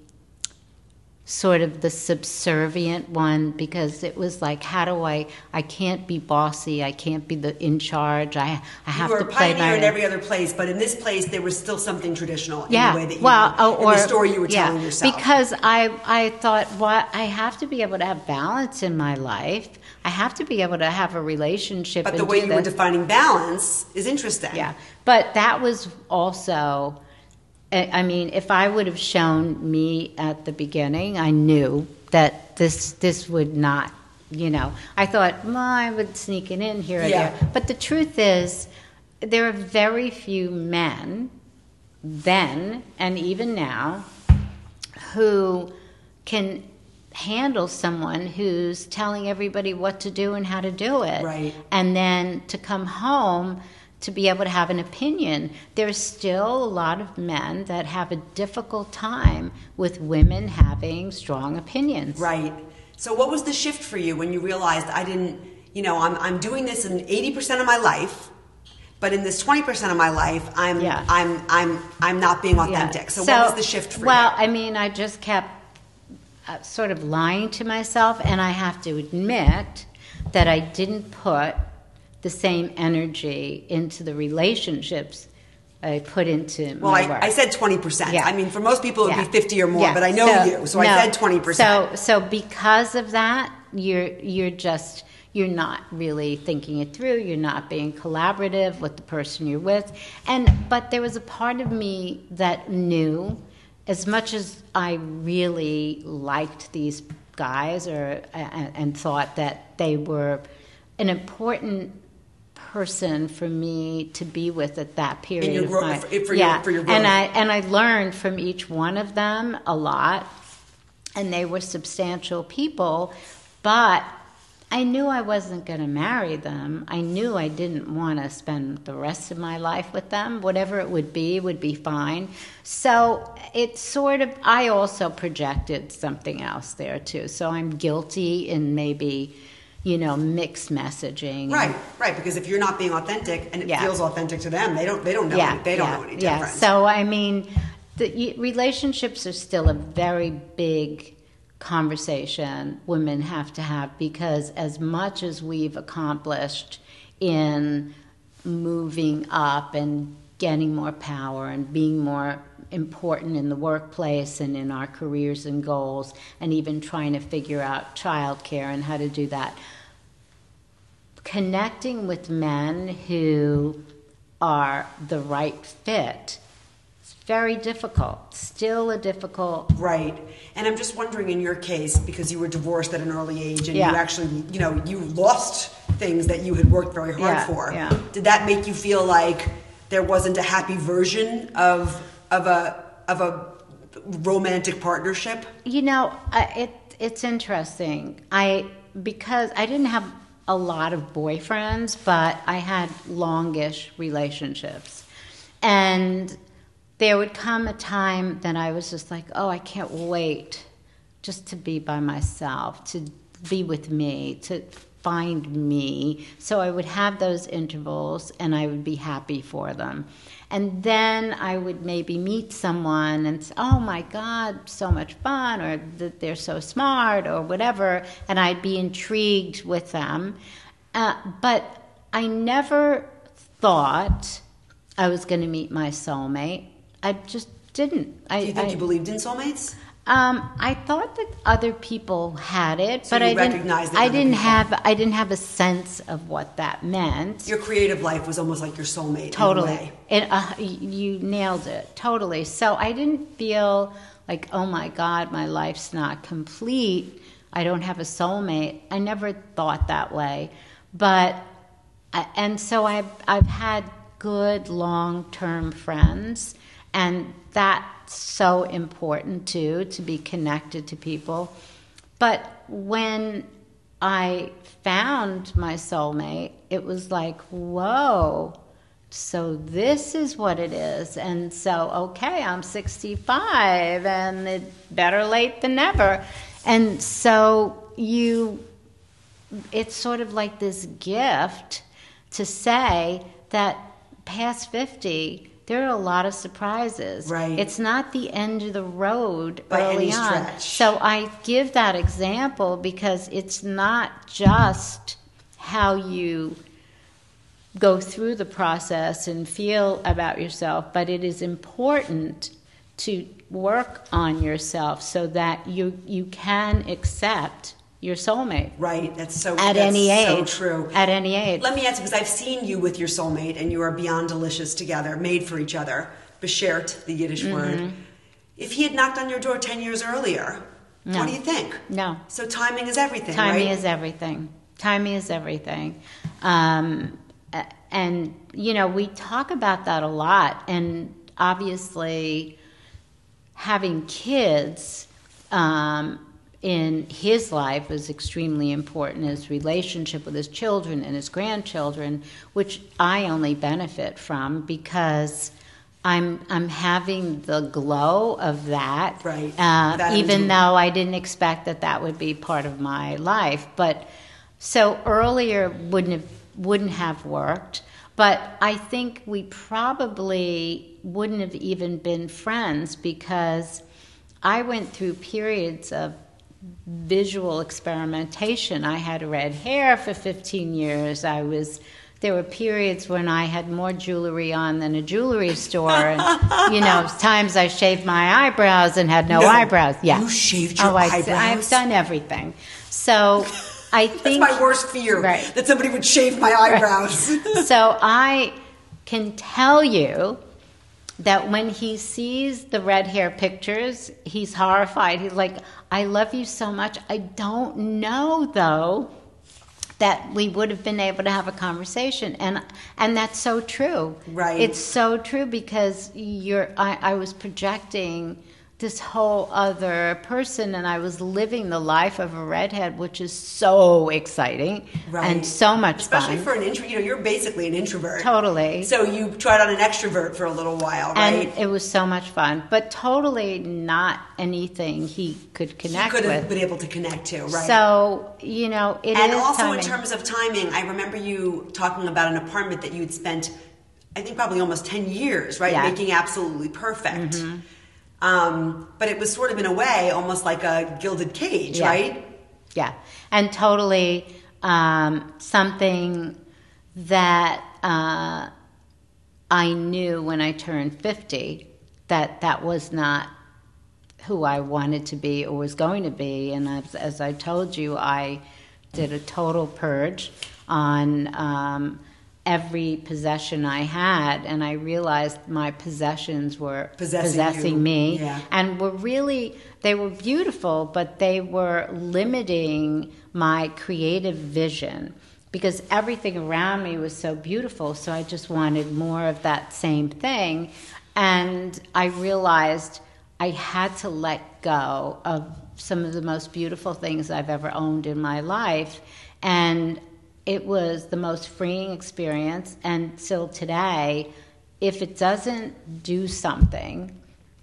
sort of the subservient one because it was like how do i i can't be bossy i can't be the in charge i i have you were to play pioneer my in every other place but in this place there was still something traditional yeah in the way that you well oh, or, the story you were yeah, telling yourself. because i i thought what i have to be able to have balance in my life. I have to be able to have a relationship but the way you this. were defining balance is interesting. Yeah but that was also I mean, if I would have shown me at the beginning, I knew that this this would not, you know. I thought, well, I would sneak it in here or yeah. there. But the truth is, there are very few men then and even now who can handle someone who's telling everybody what to do and how to do it. Right. And then to come home to be able to have an opinion. There's still a lot of men that have a difficult time with women having strong opinions. Right. So, what was the shift for you when you realized I didn't, you know, I'm, I'm doing this in 80% of my life? But in this twenty percent of my life, I'm yeah. I'm I'm I'm not being authentic. Yeah. So, so, what was the shift for well, you? Well, I mean, I just kept uh, sort of lying to myself, and I have to admit that I didn't put the same energy into the relationships I put into well, I. I said twenty percent. Yeah. I mean, for most people, it'd yeah. be fifty or more. Yeah. But I know so, you, so no, I said twenty percent. So, so because of that, you're you're just you're not really thinking it through. You're not being collaborative with the person you're with. And but there was a part of me that knew, as much as I really liked these guys, or and, and thought that they were an important person for me to be with at that period growth, time. For, for yeah, your, for your growth. and I and I learned from each one of them a lot, and they were substantial people, but. I knew I wasn't going to marry them. I knew I didn't want to spend the rest of my life with them. Whatever it would be would be fine. So it's sort of, I also projected something else there too. So I'm guilty in maybe you know, mixed messaging. Right, right. Because if you're not being authentic and it yeah. feels authentic to them, they don't they don't know yeah, any, they don't yeah, know any yeah. So I mean, the relationships are still a very big conversation women have to have because as much as we've accomplished in moving up and getting more power and being more important in the workplace and in our careers and goals and even trying to figure out childcare and how to do that connecting with men who are the right fit is very difficult. Still a difficult. Right. And I'm just wondering in your case, because you were divorced at an early age and yeah. you actually, you know, you lost things that you had worked very hard yeah, for. Yeah. Did that make you feel like there wasn't a happy version of of a of a romantic partnership? You know, it it's interesting. I because I didn't have a lot of boyfriends, but I had longish relationships. And there would come a time that I was just like, oh, I can't wait just to be by myself, to be with me, to find me. So I would have those intervals and I would be happy for them. And then I would maybe meet someone and say, oh my God, so much fun, or that they're so smart, or whatever, and I'd be intrigued with them. Uh, but I never thought I was going to meet my soulmate. I just didn't. Do you think I, you believed in soulmates? Um, I thought that other people had it, So but you I didn't. I didn't have. I didn't have a sense of what that meant. Your creative life was almost like your soulmate. Totally, it, uh, you nailed it. Totally. So I didn't feel like, oh my God, my life's not complete. I don't have a soulmate. I never thought that way, but I- and so I've I've had good long term friends, and so important too to be connected to people. But when I found my soulmate, it was like, whoa. So this is what it is. And so, okay, I'm 65 and it better late than never. And so you it's sort of like this gift to say that past 50 there are a lot of surprises. Right. it's not the end of the road By early on. so i give that example because it's not just how you go through the process and feel about yourself but it is important to work on yourself so that you you can accept your soulmate Right. That's so. at that's any So age. true. At any age. Let me ask because I've seen you with your soulmate and you are beyond delicious together, made for each other. Beshert, the Yiddish Mm-hmm. word. If he had knocked on your door 10 years earlier, No. what do you think? No. So timing is everything, Timing right? is everything. Timing is everything. Um, and, you know, we talk about that a lot. And obviously, having kids um, in his life is extremely important. His relationship with his children and his grandchildren, which I only benefit from because I'm I'm having the glow of that. Right. Uh, That even is- though I didn't expect that that would be part of my life, but so earlier wouldn't have wouldn't have worked. But I think we probably wouldn't have even been friends because I went through periods of visual experimentation. I had red hair for 15 years. I was there were periods when I had more jewelry on than a jewelry store, and [laughs] you know, times I shaved my eyebrows and had no, No. eyebrows. Yeah, You shaved oh, your oh, I, eyebrows? I've done everything. So I [laughs] That's think my worst fear. Right. That somebody would shave my eyebrows. so I can tell you that when he sees the red hair pictures, he's horrified. He's like, I love you so much. I don't know though that we would have been able to have a conversation and and that's so true Right. it's so true because you're I, I was projecting this whole other person and i was living the life of a redhead which is so exciting Right. and so much fun. Especially fun for an intro, you know, you're basically an introvert. Totally. So you tried on an extrovert for a little while, right? and it was so much fun but totally not anything he could connect he could have with been able to connect to, right? so you know it is and also timing. in terms of timing, I remember you talking about an apartment that you had spent, I think probably almost ten years, right, Yeah. Mm-hmm. making absolutely perfect. Um, but it was sort of in a way almost like a gilded cage, Yeah. right? Yeah, and totally um, something that uh, I knew when I turned 50 that that was not who I wanted to be or was going to be. And as, as I told you, I did a total purge on um, every possession I had, and I realized my possessions were Possessing possessing me. Yeah. and were really they were beautiful but they were limiting my creative vision because everything around me was so beautiful so i just wanted more of that same thing. And i realized i had to let go of some of the most beautiful things i've ever owned in my life. And it was the most freeing experience and still today if it doesn't do something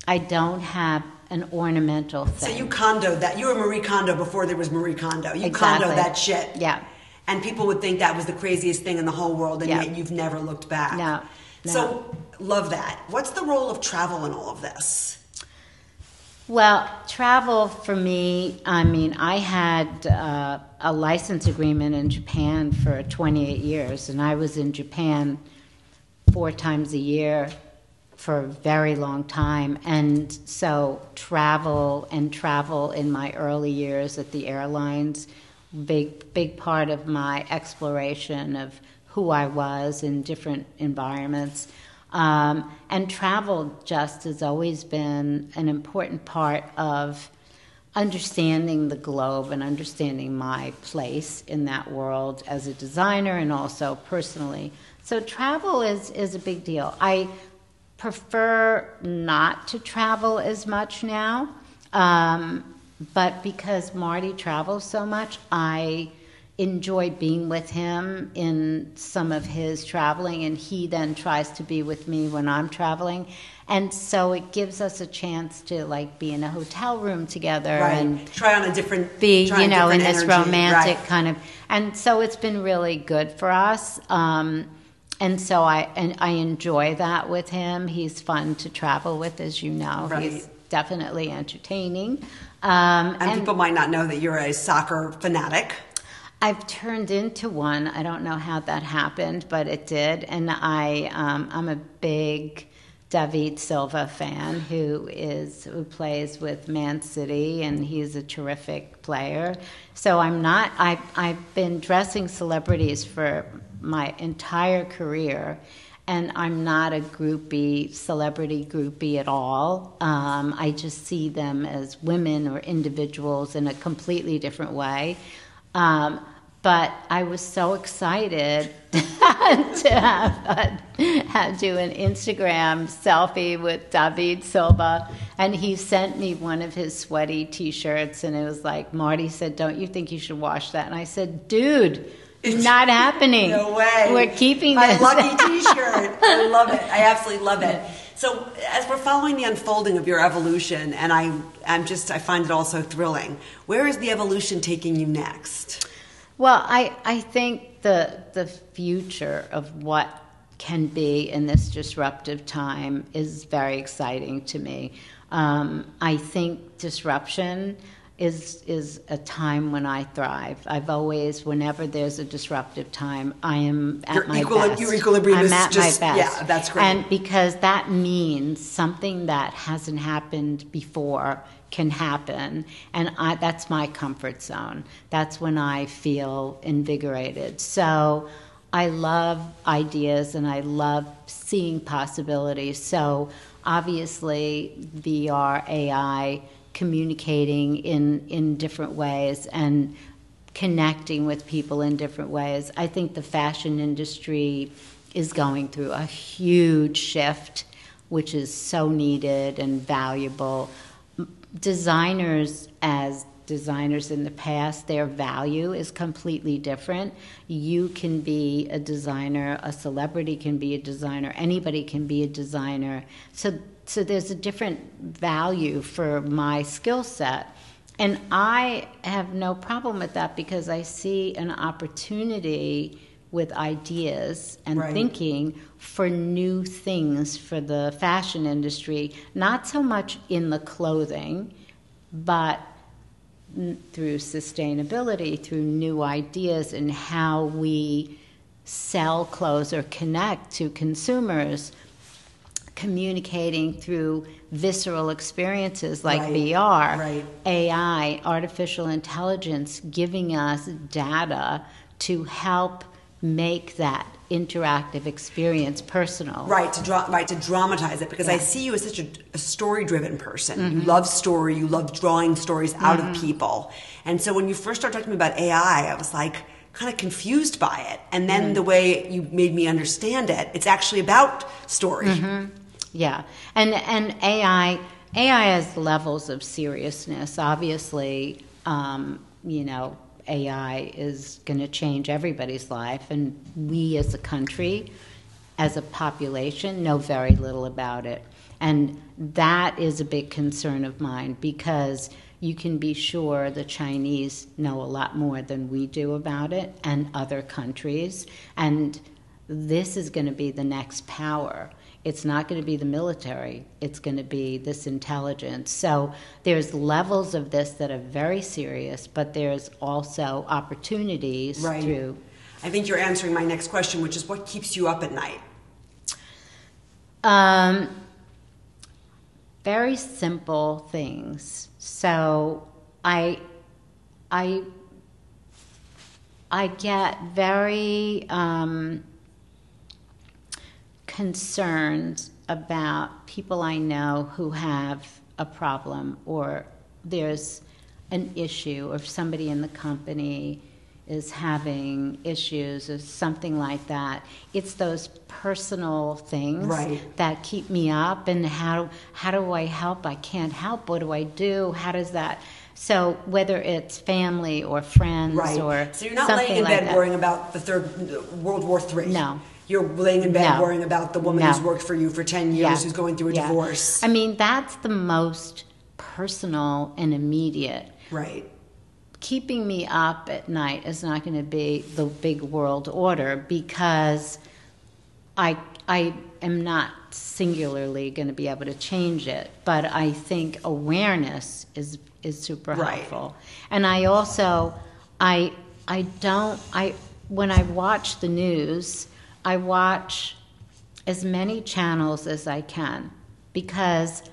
I don't have an ornamental thing. So you condoed that. You were Marie Kondo before there was Marie Kondo. You Exactly. condoed that shit. Yeah. And people would think that was the craziest thing in the whole world, and Yeah. yet you've never looked back. No, no. So love that. What's the role of travel in all of this? Well, travel for me, I mean, I had uh, a license agreement in Japan for 28 years, and I was in Japan four times a year for a very long time. And so travel and travel in my early years at the airlines, big big part of my exploration of who I was in different environments. Um, and travel just has always been an important part of understanding the globe and understanding my place in that world as a designer and also personally. So travel is, is a big deal. I prefer not to travel as much now, um, but because Marty travels so much, I enjoy being with him in some of his traveling, and he then tries to be with me when I'm traveling. And so it gives us a chance to like be in a hotel room together Right. and try on a different be, you know, in different this energy. romantic Right. kind of. And so it's been really good for us. Um, and so I and I enjoy that with him. He's fun to travel with, as you know. Right. He's definitely entertaining. Um, And, people might not know that you're a soccer fanatic. I've turned into one. I don't know how that happened, but it did. And I, um, I'm a big David Silva fan who is who plays with Man City, and he's a terrific player. So I'm not. I I've been dressing celebrities for my entire career. And I'm not a groupie, celebrity groupie at all. Um, I just see them as women or individuals in a completely different way. Um, but I was so excited [laughs] to have, a, have do an Instagram selfie with David Silva, and he sent me one of his sweaty T-shirts, and it was like Marty said, "Don't you think you should wash that?" And I said, "Dude." It's not happening. No way. We're keeping my this. lucky [laughs] T-shirt. I love it. I absolutely love it. So as we're following the unfolding of your evolution, and I, I'm just, I find it all so thrilling. Where is the evolution taking you next? Well, I, I think the the future of what can be in this disruptive time is very exciting to me. Um, I think disruption is is a time when I thrive. I've always, whenever there's a disruptive time, I am at Your my equili- best. your equilibrium I'm is at just- my best. yeah, that's great. And because that means something that hasn't happened before can happen and I, that's my comfort zone that's when i feel invigorated so i love ideas and i love seeing possibilities so obviously vr ai communicating in in different ways and connecting with people in different ways. I think the fashion industry is going through a huge shift which is so needed and valuable. Designers as designers in the past their value is completely different. You can be a designer a celebrity can be a designer anybody can be a designer. So so there's a different value for my skill set. And i have no problem with that because i see an opportunity with ideas and Right. thinking for new things for the fashion industry, not so much in the clothing, but through sustainability, through new ideas and how we sell clothes or connect to consumers, communicating through visceral experiences like Right, VR, right. AI, artificial intelligence, giving us data to help make that interactive experience personal. Right to dra- right to dramatize it because I Yeah. Mm-hmm. see you as such a, a story-driven person. You love story. You love drawing stories out of people. And so when you first started talking to me about AI, I was like kind of confused by it. And then Mm-hmm. the way you made me understand it, it's actually about story. Mm-hmm. Yeah, and and AI AI has levels of seriousness. Obviously, um, you know, AI is going to change everybody's life, and we as a country, as a population, know very little about it, and that is a big concern of mine because you can be sure the Chinese know a lot more than we do about it, and other countries, and this is going to be the next power. It's not going to be the military. It's going to be this intelligence. So there's levels of this that are very serious, but there's also opportunities Right. through. I think you're answering my next question, which is what keeps you up at night. Um, very simple things. So I, I, I get very um, concerned about people I know who have a problem or there's an issue or if somebody in the company is having issues or something like that. It's those personal things Right. that keep me up and how how do I help? I can't help. What do I do? How does that so whether it's family or friends Right. or so you're not something laying in like bed that. worrying about the third World War Three. No. You're laying in bed No. worrying about the woman No. who's worked for you for ten years Yeah. who's going through a Yeah. divorce. I mean, that's the most personal and immediate. right. Keeping me up at night is not going to be the big world order because I I am not singularly going to be able to change it, but I think awareness is is super Right. helpful. And I also I I don't I when I watch the news, I watch as many channels as I can because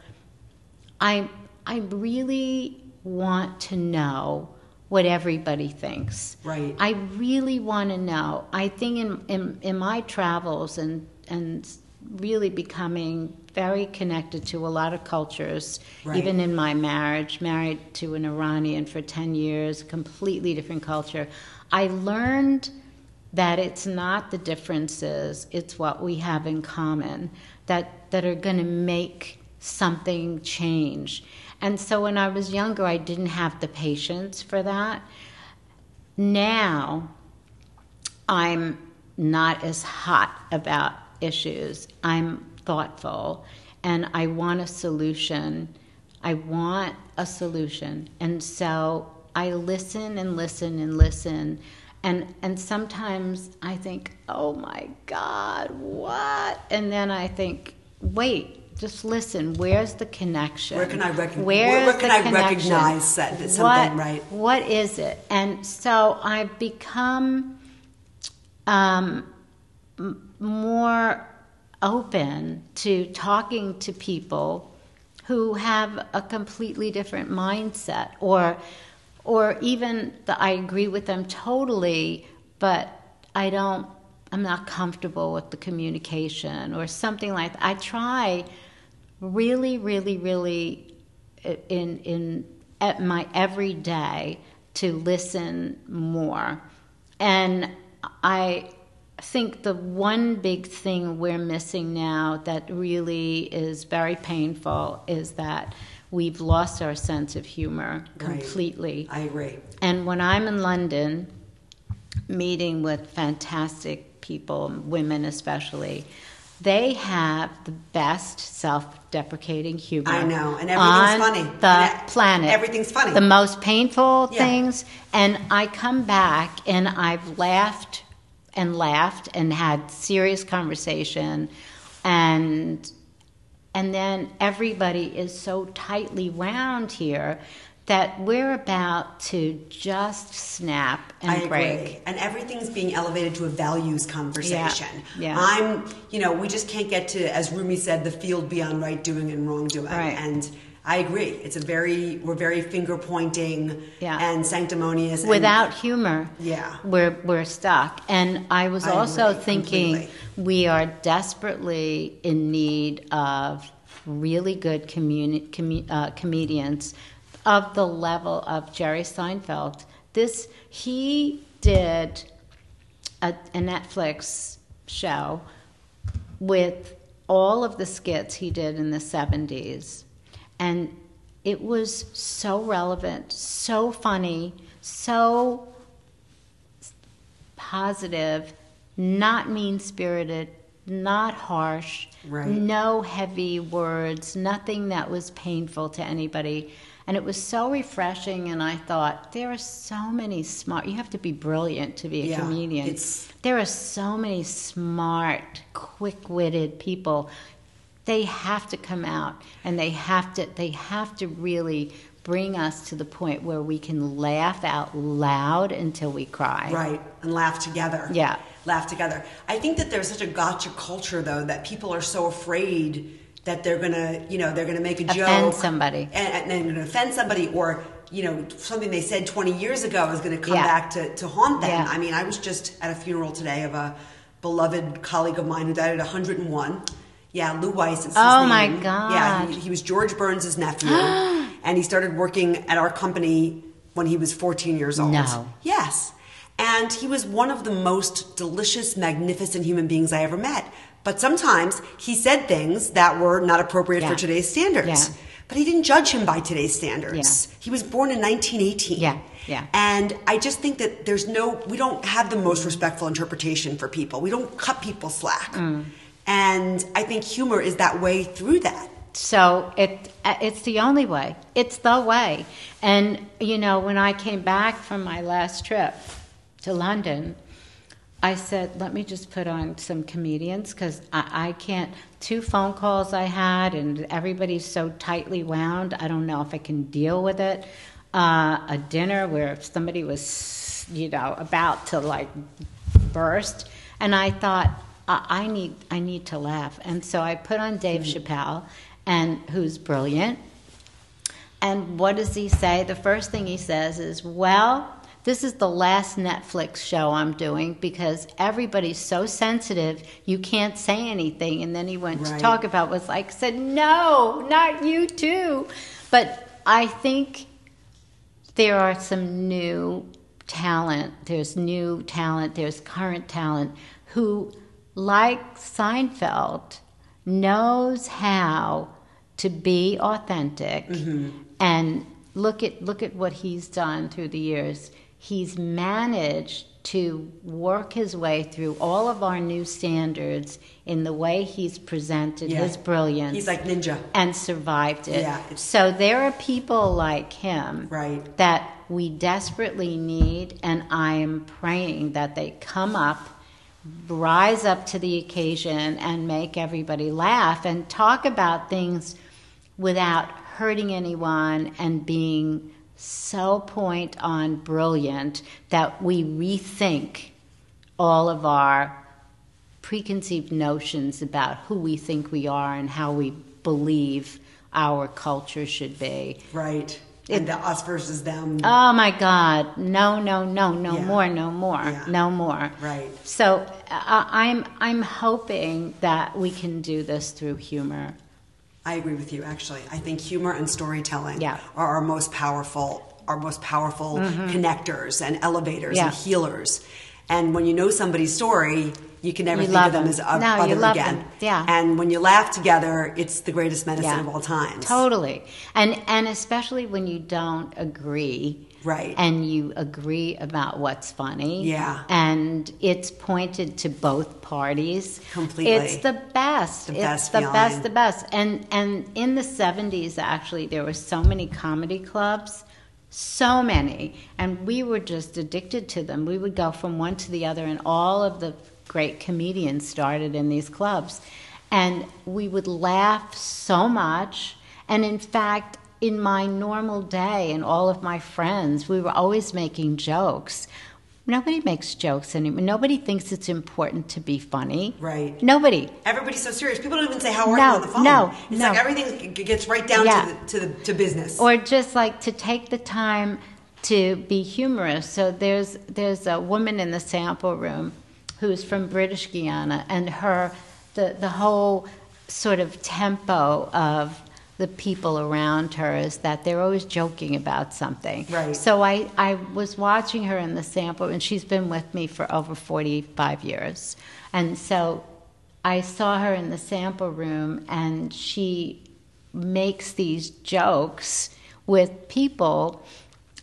I I really want to know what everybody thinks. Right. I really want to know. I think in, in, in my travels and, and really becoming very connected to a lot of cultures, Right. even in my marriage, married to an Iranian for 10 years, completely different culture, I learned that it's not the differences, it's what we have in common that, that are going to make something change. And so when I was younger, I didn't have the patience for that. Now, I'm not as hot about issues. I'm thoughtful and I want a solution. I want a solution. And so I listen and listen and listen. And, and sometimes I think, oh my God, what? And then I think, wait, just listen. Where's the connection? Where can I rec- where- where can I recognize that it's What- something right? What is it? And so I've become um, more open to talking to people who have a completely different mindset or or even that I agree with them totally but I don't I'm not comfortable with the communication or something like that. I try really really really uh, in in at my everyday to listen more and I think the one big thing we're missing now that really is very painful is that we've lost our sense of humor Right. completely. I agree. And when I'm in London, meeting with fantastic people, women especially, they have the best self-deprecating humor. I know, and everything's on funny. The planet. everything's funny. The most painful Yeah. things, and I come back and I've laughed and laughed and had serious conversation, and and then everybody is so tightly wound here that we're about to just snap and I agree. break. And everything's being elevated to a values conversation. Yeah. yeah. I'm, you know, we just can't get to, as Rumi said, the field beyond right doing and wrongdoing. Right. And I agree. It's a very, we're very finger pointing Yeah. and sanctimonious. and- Without humor, Yeah. we're we're stuck. And I was I also thinking completely. we are desperately in need of really good communi- com- uh, comedians of the level of Jerry Seinfeld. This he did a, a Netflix show with all of the skits he did in the 70s. And it was so relevant, so funny, so positive, not mean spirited, not harsh, Right. no heavy words, nothing that was painful to anybody. And it was so refreshing, and I thought, there are so many smart, you have to be brilliant to be a Yeah, comedian. there are so many smart, quick-witted people. They have to come out, and they have to. They have to really bring us to the point where we can laugh out loud until we cry. Right, and laugh together. Yeah. Laugh together. I think that there's such a gotcha culture, though, that people are so afraid that they're gonna, you know, they're gonna make a Offend joke, offend somebody. and, and gonna offend somebody, or you know, something they said 20 years ago is gonna come Yeah. back to, to haunt them. Yeah. I mean, I was just at a funeral today of a beloved colleague of mine who died at 101. Yeah, Lou Weiss. Is his Oh, my god! Yeah, he, he was George Burns' nephew, [gasps] and he started working at our company when he was 14 years old. No. Yes. And he was one of the most delicious, magnificent human beings I ever met. But sometimes he said things that were not appropriate Yeah. for today's standards. Yeah. But he didn't judge him by today's standards. He was born in 1918. Yeah, yeah. And I just think that there's no, we don't have the most respectful interpretation for people. We don't cut people slack. Mm. And I think humor is that way through that. So it uh, it's the only way. It's the way. And you know, when I came back from my last trip to London, I said, "Let me just put on some comedians because I, I can't." Two phone calls I had, and everybody's so tightly wound. I don't know if I can deal with it. Uh, a dinner where somebody was, you know, about to like burst, and I thought I, I need I need to laugh, and so I put on Dave mm-hmm. Chappelle, and who's brilliant. And what does he say? The first thing he says is, "Well, this is the last Netflix show I'm doing because everybody's so sensitive, you can't say anything." And then he went to talk about was like said, "No, not you too." But I think there are some new talent. There's new talent. There's current talent who, like Seinfeld, knows how to be authentic mm-hmm. and look at look at what he's done through the years. He's managed to work his way through all of our new standards in the way he's presented Yeah. his brilliance He's like ninja. and survived it. Yeah, So there are people like him Right. that we desperately need, and I am praying that they come up, rise up to the occasion, and make everybody laugh and talk about things without hurting anyone and being so point on brilliant that we rethink all of our preconceived notions about who we think we are and how we believe our culture should be. Right. And the us versus them. Oh my God! No, no, no, no Yeah. more, no more, Yeah. no more. Right. So uh, I'm I'm hoping that we can do this through humor. I agree with you. Actually, I think humor and storytelling Yeah. Mm-hmm. are our most powerful, our most powerful connectors and elevators and healers. And when you know somebody's story, you can never You think of them them. as No, other again. them. Yeah. And when you laugh together, it's the greatest medicine Yeah. of all times. Totally, and and especially when you don't agree. Right. And you agree about what's funny. Yeah. And it's pointed to both parties. Completely. It's the best. The it's best the feeling. best, the best. And and in the seventies actually there were so many comedy clubs. So many. And we were just addicted to them. We would go from one to the other and all of the great comedians started in these clubs. And we would laugh so much. And in fact, in my normal day and all of my friends, we were always making jokes. Nobody makes jokes anymore. Nobody thinks it's important to be funny. Right. Nobody. Everybody's so serious. People don't even say how are No, you on the phone. no, it's no. like everything gets right down Yeah. to the, to the to business. Or just like to take the time to be humorous. So there's there's a woman in the sample room who's from British Guiana, and her the the whole sort of tempo of the people around her is that they're always joking about something. Right. So I, I was watching her in the sample, and she's been with me for over 45 years. And so I saw her in the sample room, and she makes these jokes with people,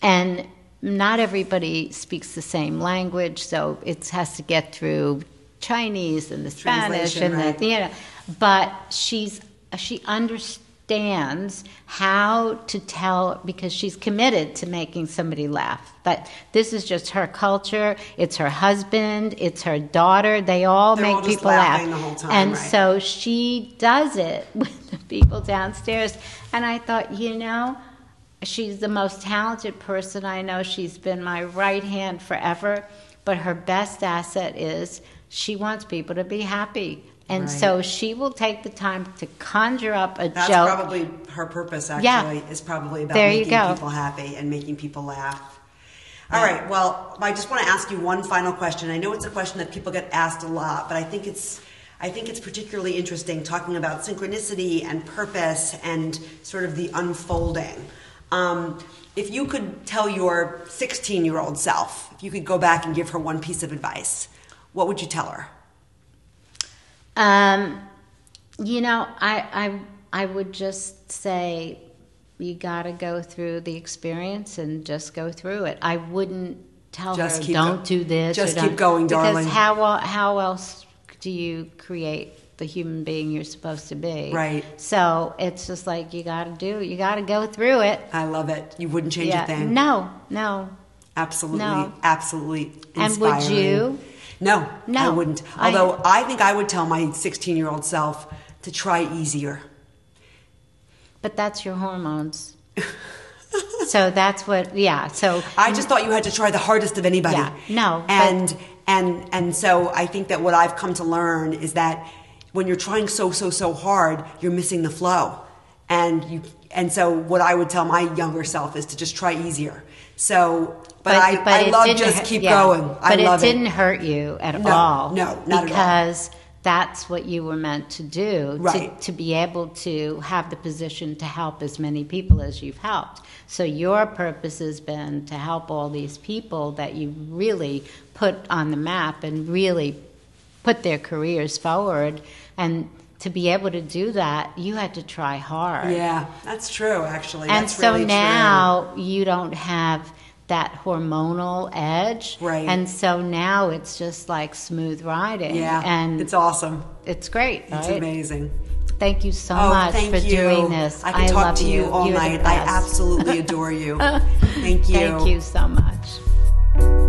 and not everybody speaks the same language, so it has to get through Chinese and the Spanish and right. the you know. But she's she understands how to tell because she's committed to making somebody laugh. But this is just her culture. It's her husband. It's her daughter. They all They're make all people laugh. time, and right. so she does it [laughs] with the people downstairs. And I thought, you know, she's the most talented person I know. She's been my right hand forever. But her best asset is she wants people to be happy. And Right. so she will take the time to conjure up a That's joke. probably her purpose. actually, Yeah. Actually, is probably about There you making go. people happy and making people laugh. All right. Well, I just want to ask you one final question. I know it's a question that people get asked a lot, but I think it's I think it's particularly interesting talking about synchronicity and purpose and sort of the unfolding. Um, if you could tell your 16 year old self, if you could go back and give her one piece of advice, what would you tell her? Um, you know, I, I, I would just say you got to go through the experience and just go through it. I wouldn't tell Just her keep don't go- do this. just keep going, darling. Because how how else do you create the human being you're supposed to be? Right. So it's just like you got to do. You got to go through it. I love it. You wouldn't change yeah. a thing. No, no. Absolutely, No. absolutely And would inspiring. you? No, No. I wouldn't. Although I, think I would tell my 16 year old self to try easier. But that's your hormones. [laughs] so that's what. Yeah. So I just thought you had to try the hardest of anybody. Yeah, no, but- And and and so I think that what I've come to learn is that when you're trying so so so hard, you're missing the flow. And you and so what I would tell my younger self is to just try easier. So but, I, I love just keep yeah, going. I but love it didn't hurt you at No, all. no, not at all. because that's what you were meant to do. Right. To, to be able to have the position to help as many people as you've helped. So your purpose has been to help all these people that you really put on the map and really put their careers forward. And to be able to do that, you had to try hard. Yeah, that's true. Actually, And that's so really true. now you don't have that hormonal edge. Right. And so now it's just like smooth riding. Yeah, And it's awesome. it's great. It's right? amazing. Thank you so Oh, much for you. doing this. I could talk love to you, all You're night. I absolutely adore you. [laughs] Thank you. Thank you so much.